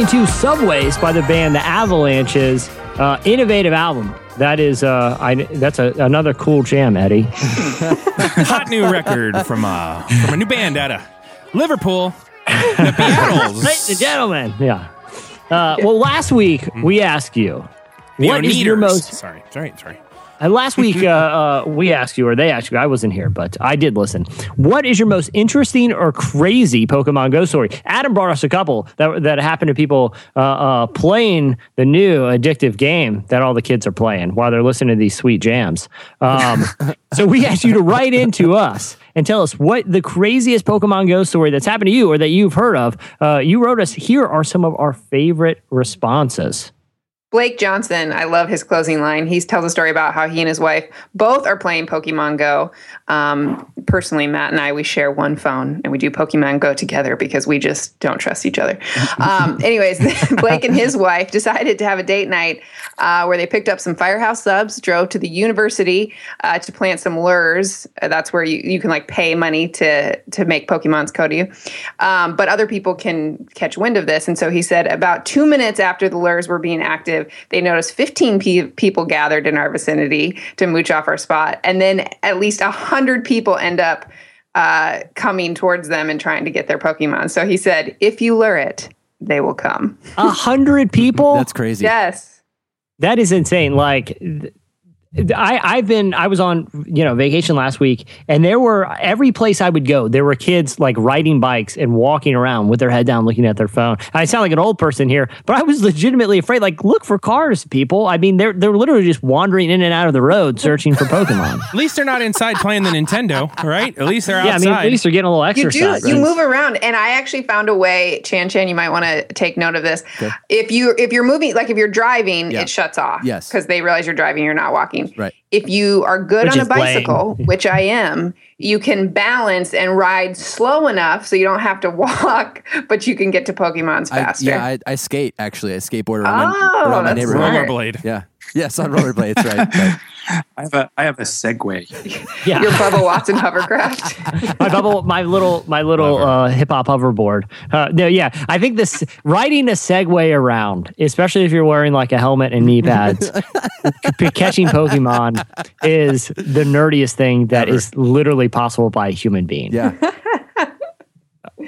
72 Subways by the band The Avalanches. Uh, innovative album. That is, uh, I, that's a, another cool jam, Eddie. Hot new record from, uh, from a new band out of Liverpool, the Beatles. Ladies and gentlemen, yeah. Uh, well, last week we asked you, what is your most? Sorry, sorry, sorry. And last week, uh, uh, we asked you, or they asked you, I wasn't here, but I did listen. What is your most interesting or crazy Pokemon Go story? Adam brought us a couple that, that happened to people uh, uh, playing the new addictive game that all the kids are playing while they're listening to these sweet jams. Um, so we asked you to write into us and tell us what the craziest Pokemon Go story that's happened to you or that you've heard of. Uh, you wrote us, here are some of our favorite responses. Blake Johnson, I love his closing line. He tells a story about how he and his wife both are playing Pokemon Go. Um, personally, Matt and I, we share one phone and we do Pokemon Go together because we just don't trust each other. Um, anyways, Blake and his wife decided to have a date night uh, where they picked up some Firehouse subs, drove to the university uh, to plant some lures. Uh, that's where you, you can like pay money to to make Pokemon's code to you. Um, but other people can catch wind of this. And so he said about two minutes after the lures were being active, they noticed 15 pe- people gathered in our vicinity to mooch off our spot. And then at least 100 people end up uh, coming towards them and trying to get their Pokemon. So he said, if you lure it, they will come. A hundred people? That's crazy. Yes. That is insane. Like, th- I, I've been I was on you know vacation last week and there were every place I would go there were kids like riding bikes and walking around with their head down looking at their phone. I sound like an old person here, but I was legitimately afraid. Like, look for cars, people. I mean, they're they're literally just wandering in and out of the road searching for Pokemon. At least they're not inside playing the Nintendo, right? At least they're yeah, I outside. mean, at least they're getting a little You exercise. do. You move around, and I actually found a way. Chan Chan, you might want to take note of this. Okay. If you if you're moving, like if you're driving, Yeah. it shuts off. Yes. because they realize you're driving. You're not walking. Right. If you are good Which on a is lame. bicycle, which I am, you can balance and ride slow enough so you don't have to walk, but you can get to Pokemon's I, faster. yeah, I, I skate actually. I skateboard around, Oh, my, around my that's neighborhood. smart. Rollerblade. Yeah. Yes, on rollerblades, right. right. I have a I have a Segway. yeah. Your Bubba Watson hovercraft. my bubble, my little, my little uh, hip hop hoverboard. Uh, no, yeah, I think this riding a Segway around, especially if you're wearing like a helmet and knee pads, c- catching Pokemon is the nerdiest thing that is literally possible by a human being. Yeah.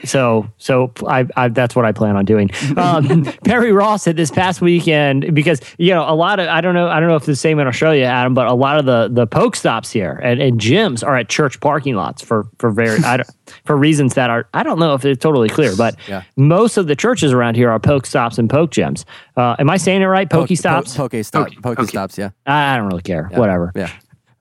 So, so I, I that's what I plan on doing. Um, Perry Ross said this past weekend because you know a lot of I don't know I don't know if it's the same in Australia, Adam, but a lot of the the poke stops here and, and gyms are at church parking lots for for very I don't, for reasons that are I don't know if they're totally clear, but Yeah. most of the churches around here are poke stops and poke gyms. Uh, am I saying it right? Poke stops. Poke, stop, poke stops, yeah. I I don't really care. Yeah. Whatever. Yeah.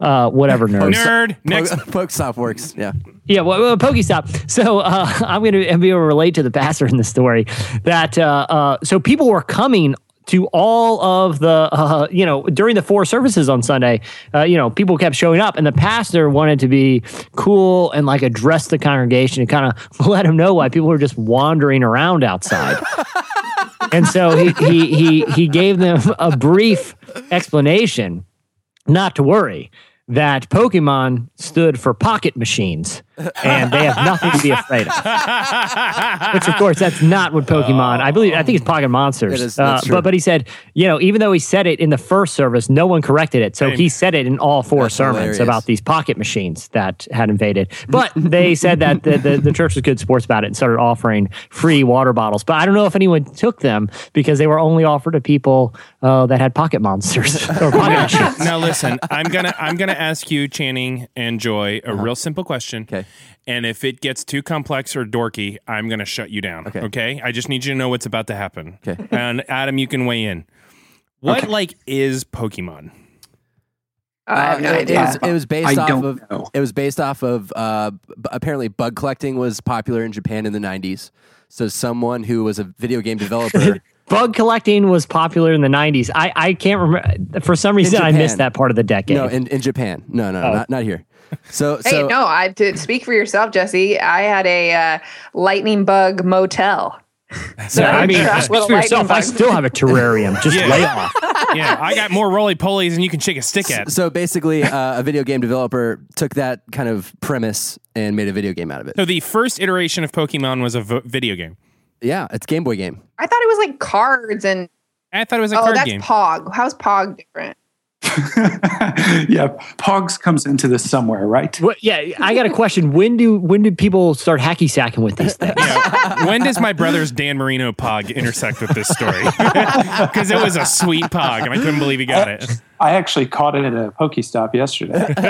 Uh, whatever, nerds. Nerd. Next. Poke, poke stop works. Yeah. Yeah, well, well Pokestop. So uh, I'm going to be able to relate to the pastor in the story that uh, uh, so people were coming to all of the uh, you know during the four services on Sunday. Uh, you know, people kept showing up, and the pastor wanted to be cool and like address the congregation and kind of let them know why people were just wandering around outside. and so he he he he gave them a brief explanation, not to worry. That Pokemon stood for pocket machines, and they have nothing to be afraid of. Which, of course, that's not what Pokemon. I believe. I think it's Pocket Monsters. It is- Uh, but but he said, you know, even though he said it in the first service, no one corrected it. So Same. he said it in all four That's sermons hilarious. about these pocket machines that had invaded. But they said that the, the, the church was good sports about it and started offering free water bottles. But I don't know if anyone took them because they were only offered to people uh, that had pocket monsters or pocket machines. now listen, I'm gonna I'm gonna ask you, Channing and Joy, a real simple question. Okay. And if it gets too complex or dorky, I'm gonna shut you down. Okay. Okay. I just need you to know what's about to happen. Okay. And Adam, you can weigh in. What like is Pokemon? I have no Uh, it, idea. It was, it was based I off of. know. It was based off of. Uh, b- apparently, bug collecting was popular in Japan in the '90s. So, someone who was a video game developer. Bug collecting was popular in the 90s. I, I can't remember. For some reason, I missed that part of the decade. no, in, in Japan. No, no, Oh. not not here. So, Hey, so no, I to speak for yourself, Jesse. I had a uh, lightning bug motel. So, I mean, speak for yourself. lightning I still have a terrarium. Just Yeah. lay off. yeah, I got more roly polies than you can shake a stick at. so basically, uh, a video game developer took that kind of premise and made a video game out of it. So the first iteration of Pokemon was a v- video game. Yeah, it's Game Boy game. I thought it was like cards and I thought it was a oh, card that's game. Pog. How's Pog different? yeah, Pogs comes into this somewhere, right? Well, yeah, I got a question. When do when do people start hacky sacking with these things? Yeah. when does my brother's Dan Marino Pog intersect with this story? Because it was a sweet Pog, and I couldn't believe he got it. I actually caught it at a Pokestop yesterday. I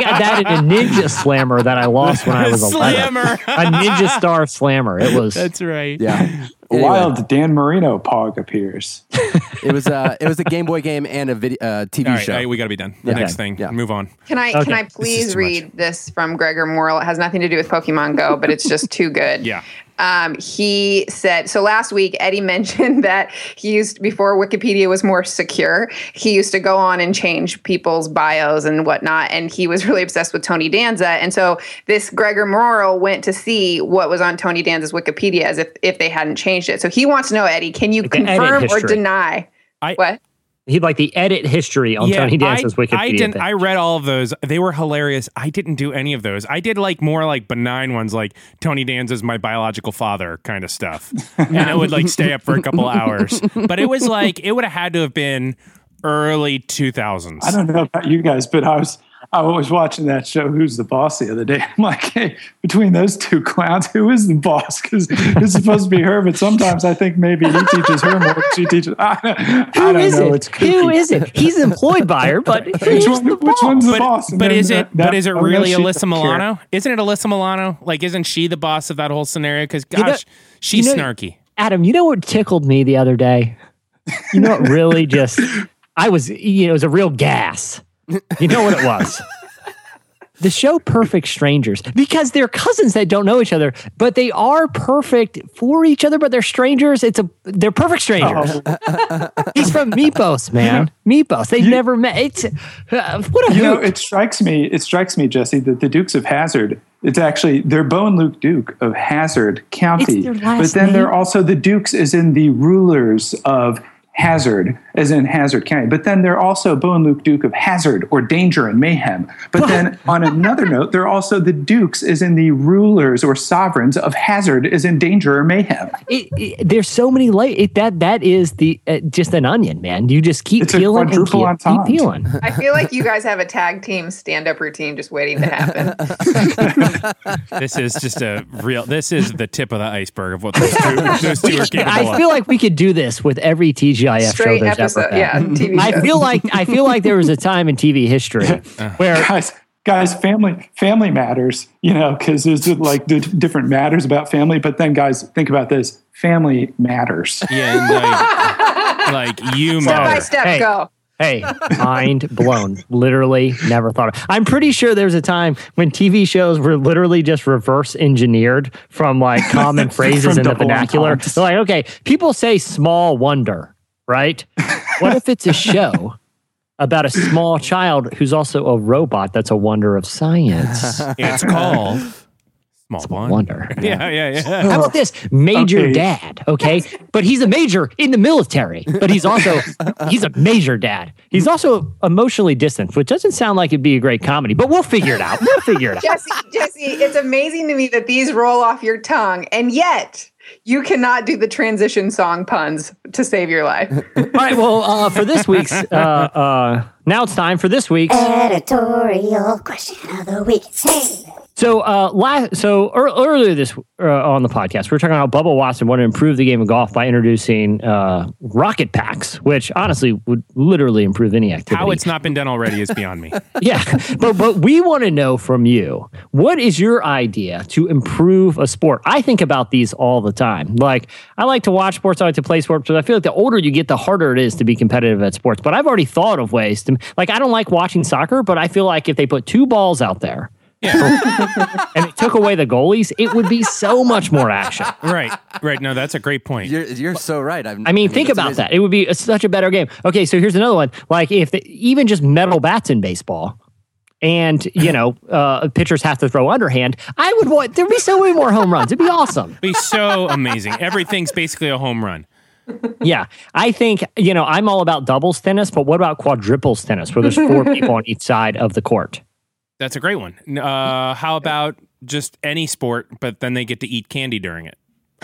got that in a ninja slammer that I lost when I was 11. Slammer. A ninja star slammer. It was That's right. Yeah. A Anyway. wild Dan Marino Pog appears. It was uh, it was a Game Boy game and a video uh, TV All right, show. all right, we got to be done. The Yeah. next thing. Yeah. Move on. Can I Okay. can I This is please much. read this from Gregor Morrill? It has nothing to do with Pokemon Go, but it's just too good. Yeah. Um, he said so last week. Eddie mentioned that he used before Wikipedia was more secure. He used to go on and change people's bios and whatnot, and he was really obsessed with Tony Danza. And so this Gregor Morrill went to see what was on Tony Danza's Wikipedia as if if they hadn't changed it. So he wants to know, Eddie, can you confirm or deny I- what? He like the edit history on Tony Danza's I, Wikipedia. I didn't. thing. I read all of those. They were hilarious. I didn't do any of those. I did like more like benign ones, like Tony Danza's my biological father kind of stuff, and I would like stay up for a couple hours. But it was like it would have had to have been early two thousands. I don't know about you guys, but I was I was watching that show, Who's the Boss, the other day. I'm like, hey, between those two clowns, who is the boss? Because it's supposed to be her, but sometimes I think maybe he teaches her more than she teaches. I, I Who don't is know. it? It's Who it? He's employed by her, but Which, one, the which one's the but, boss? But then is it that- but that- is it oh, no, really Alyssa doesn't care. Milano? Isn't it Alyssa Milano? Like, isn't she the boss of that whole scenario? Because You know- gosh, she's you know- snarky. Adam, you know what tickled me the other day? You know what really just I was you know, it was a real gas. You know what it was? The show Perfect Strangers, because they're cousins that don't know each other, but they are perfect for each other, but they're strangers. It's a they're perfect strangers. Oh. He's from Mypos, man. Mypos. They've never met. It's uh, what a You know, it strikes me. It strikes me, Jesse, that the Dukes of Hazzard. It's actually they're Bo and Luke Duke of Hazzard County, It's their last but then they're also the Dukes, as in the rulers of Hazard, as in Hazzard County. But then they're also Bo and Luke Duke of Hazard or Danger and Mayhem. But then on another note, they're also the Dukes, as in the rulers or sovereigns of Hazard, as in Danger or Mayhem. It, it- there's so many layers. It, that that is the uh, just an onion, man. You just keep It's a peeling and keep, keep peeling. I feel like you guys have a tag team stand up routine just waiting to happen. This is just a real. This is the tip of the iceberg of what those two, those two are capable I of. feel like we could do this with every TGIF Straight show there's episode, ever been. yeah, TV I shows. feel like I feel like there was a time in TV history uh-huh. where guys guys family family matters you know because there's like the different matters about family but then guys think about this family matters yeah, like, like you Step by step, Hey. go. Hey, mind blown. Literally never thought of. I'm pretty sure there's a time when TV shows were literally just reverse engineered from like common phrases From in the vernacular. entendres. They're like, okay, people say small wonder, right? what if it's a show about a small child who's also a robot that's a wonder of science? It's called Small One. Wonder. Yeah, yeah, yeah. How about this major Okay. dad? Okay, but he's a major in the military, but he's also he's a major dad. He's also emotionally distant, which doesn't sound like it'd be a great comedy, but we'll figure it out. We'll figure it out. Jesse, Jesse, it's amazing to me that these roll off your tongue, and yet you cannot do the transition song puns to save your life. All right, well, uh, for this week's, uh, uh, now it's time for this week's. Editorial question of the week. Hey. So, uh, last, so ear- earlier this uh, on the podcast, we were talking about how Bubba Watson wanted to improve the game of golf by introducing uh, rocket packs, which honestly would literally improve any activity. How it's not been done already is beyond me. yeah, but but we want to know from you what is your idea to improve a sport? I think about these all the time. Like I like to watch sports, I like to play sports, but I feel like the older you get, the harder it is to be competitive at sports. But I've already thought of ways to like I don't like watching soccer, but I feel like if they put two balls out there. and it took away the goalies, it would be so much more action. Right, right. No, that's a great point. You're, you're so right. I've, I mean, think about amazing. that. It would be a, such a better game. Okay, so here's another one. Like if the, even just metal bats in baseball, and you know, uh, pitchers have to throw underhand. I would want there'd be so many more home runs. It'd be awesome. It'd Be so amazing. Everything's basically a home run. Yeah, I think you know I'm all about doubles tennis, but what about quadruples tennis, where there's four people on each side of the court? That's a great one. Uh, how about just any sport, but then they get to eat candy during it?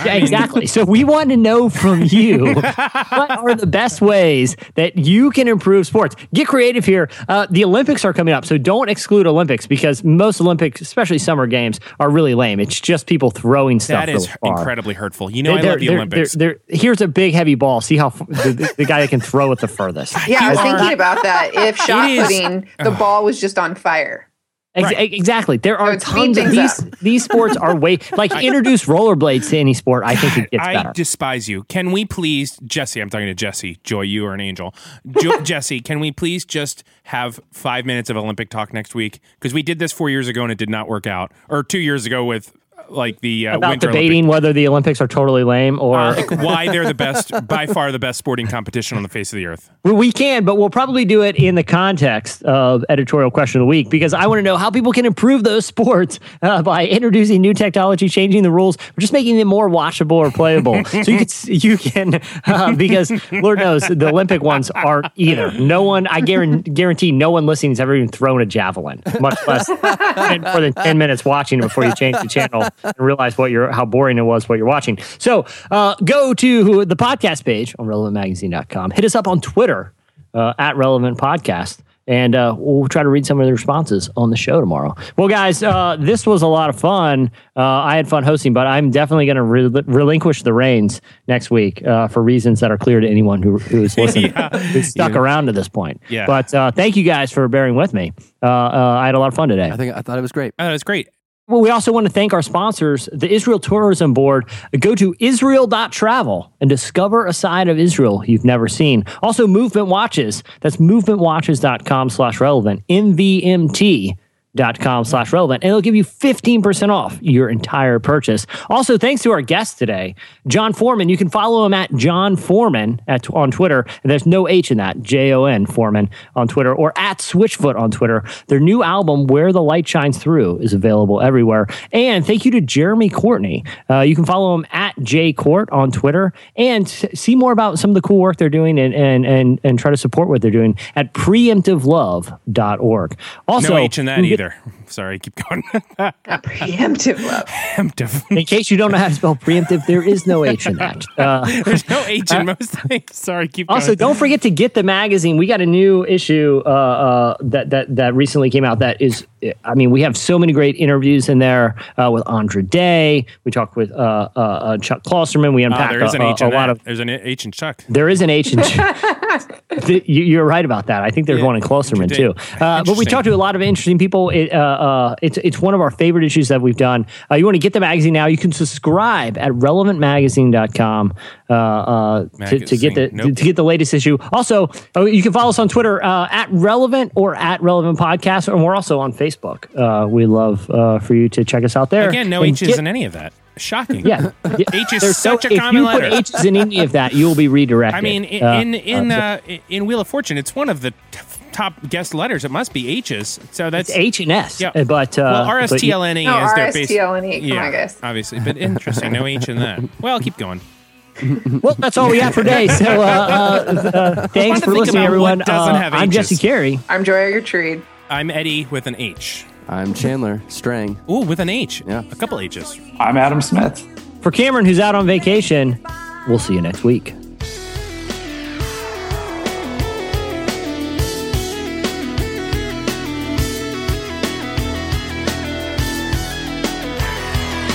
Yeah, exactly. So we want to know from you what are the best ways that you can improve sports. Get creative here. Uh, the Olympics are coming up, so don't exclude Olympics because most Olympics, especially summer games, are really lame. It's just people throwing stuff. That is really far. incredibly hurtful. You know, I They're- love the they're- Olympics. they're- they're- here's a big heavy ball. See how f- the, the, the guy that can throw it the furthest. Yeah, I was You are- thinking about that. If shot putting, the ball was just on fire. Ex- Exactly. There are would speed tons of these. up. These sports are way like introduce rollerblades to any sport. I think it gets I better. despise you. Can we please, Jesse? I'm talking to Jesse. Joy, you are an angel. Jo- Jesse, can we please just have five minutes of Olympic talk next week? Because we did this four years ago and it did not work out, or two years ago with like the uh, About Winter debating whether the Olympics are totally lame or Olympic- uh, why they're the best, by far the best sporting competition on the face of the earth. Well, we can, but we'll probably do it in the context of editorial question of the week because I want to know how people can improve those sports uh, by introducing new technology, changing the rules, or just making them more watchable or playable. so you can, you can, uh, because Lord knows the Olympic ones aren't either. No one, I guarantee, guarantee, no one listening has ever even thrown a javelin, much less more than ten minutes watching it before you change the channel and realize what you're, how boring it was what you're watching. So uh, go to the podcast page on relevantmagazine.com. Hit us up on Twitter uh, at Relevant Podcast. and uh, we'll try to read some of the responses on the show tomorrow. Well, guys, uh, this was a lot of fun. Uh, I had fun hosting, but I'm definitely going to re- relinquish the reins next week uh, for reasons that are clear to anyone who, who's listening, Yeah. who's stuck Yeah. around to this point. Yeah. But uh, thank you guys for bearing with me. Uh, uh, I had a lot of fun today. I think I thought it was great. Oh, that's great. Well, we also want to thank our sponsors, the Israel Tourism Board. Go to israel.travel and discover a side of Israel you've never seen. Also, Movement Watches. That's mvmtwatches.com slash relevant. MVMT dot com slash relevant and it'll give you 15% off your entire purchase. Also thanks to our guest today Jon Foreman. You can follow him at Jon Foreman at, on twitter. And there's no h in that j-o-n foreman on twitter or at switchfoot on twitter. Their new album where the light shines through is available everywhere. And thank you to jeremy courtney. Uh, you can follow him at jcourt on twitter and see more about some of the cool work they're doing and and and, and try to support what they're doing at preemptivelove.org also no H in that you either. Sorry, keep going. Preemptive love. Preemptive. in case you don't know how to spell preemptive, there is no H in that. Uh, There's no H in most things. Sorry, keep going. also, don't forget to get the magazine. We got a new issue uh, uh, that that that recently came out. That is, I mean, we have so many great interviews in there uh, with Andra Day. We talked with uh, uh, uh, Chuck Klosterman. We Ah, unpacked there is a, an H a, lot that. of. There's an H in Chuck. There is an H in. Th- you- You're right about that. I think there's Yeah, one in Klosterman too. Uh, but we Interesting. talked to a lot of interesting people. It, uh, uh, it's it's one of our favorite issues that we've done. Uh, you want to get the magazine now? You can subscribe at relevantmagazine.com uh, uh, to, to get the Nope. to get the latest issue. Also, uh, you can follow us on Twitter uh, at relevant or at relevant podcast, and we're also on Facebook. Uh, we love uh, for you to check us out there. Again, no H's get- in any of that. Shocking. Yeah, H is There's such no- a if common you letter. put H's in any of that, you will be redirected. I mean, in in in, in Wheel of Fortune, it's one of the t- top guest letters. It must be H's. So that's It's H and S. Yeah. uh, but uh, well, but RSTLNE No, is their base. RSTLNE. Come yeah, on, guys. obviously, but interesting. No H in that. Well, keep going. Well, that's all we have for today. So, uh, uh, uh, thanks for listening, everyone. Uh, have I'm Jesse Carey. I'm Joya Gertrude. I'm Eddie with an H. I'm Chandler Strang. Ooh, with an H. Yeah. A couple H's. I'm Adam Smith. For Cameron, who's out on vacation, we'll see you next week.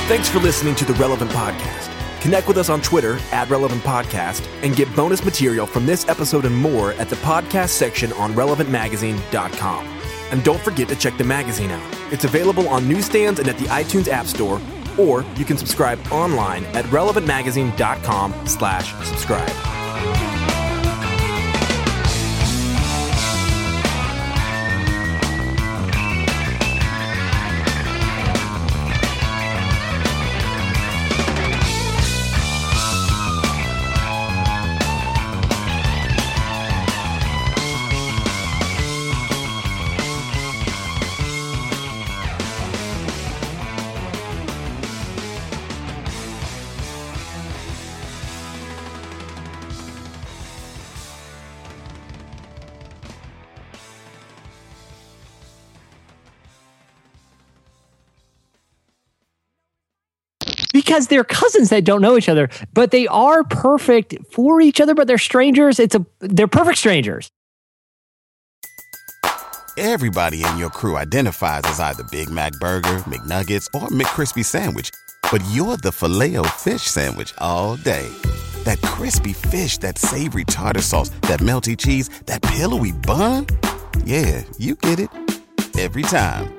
Thanks for listening to the Relevant Podcast. Connect with us on Twitter at Relevant Podcast and get bonus material from this episode and more at the podcast section on relevantmagazine.com. And don't forget to check the magazine out. It's available on newsstands and at the iTunes App Store, or you can subscribe online at relevantmagazine.com slash subscribe. Because they're cousins that don't know each other, but they are perfect for each other, but they're strangers. It's a they're perfect strangers. Everybody in your crew identifies as either Big Mac Burger, McNuggets, or McCrispy Sandwich. But you're the filet fish Sandwich all day. That crispy fish, that savory tartar sauce, that melty cheese, that pillowy bun. Yeah, you get it. Every time.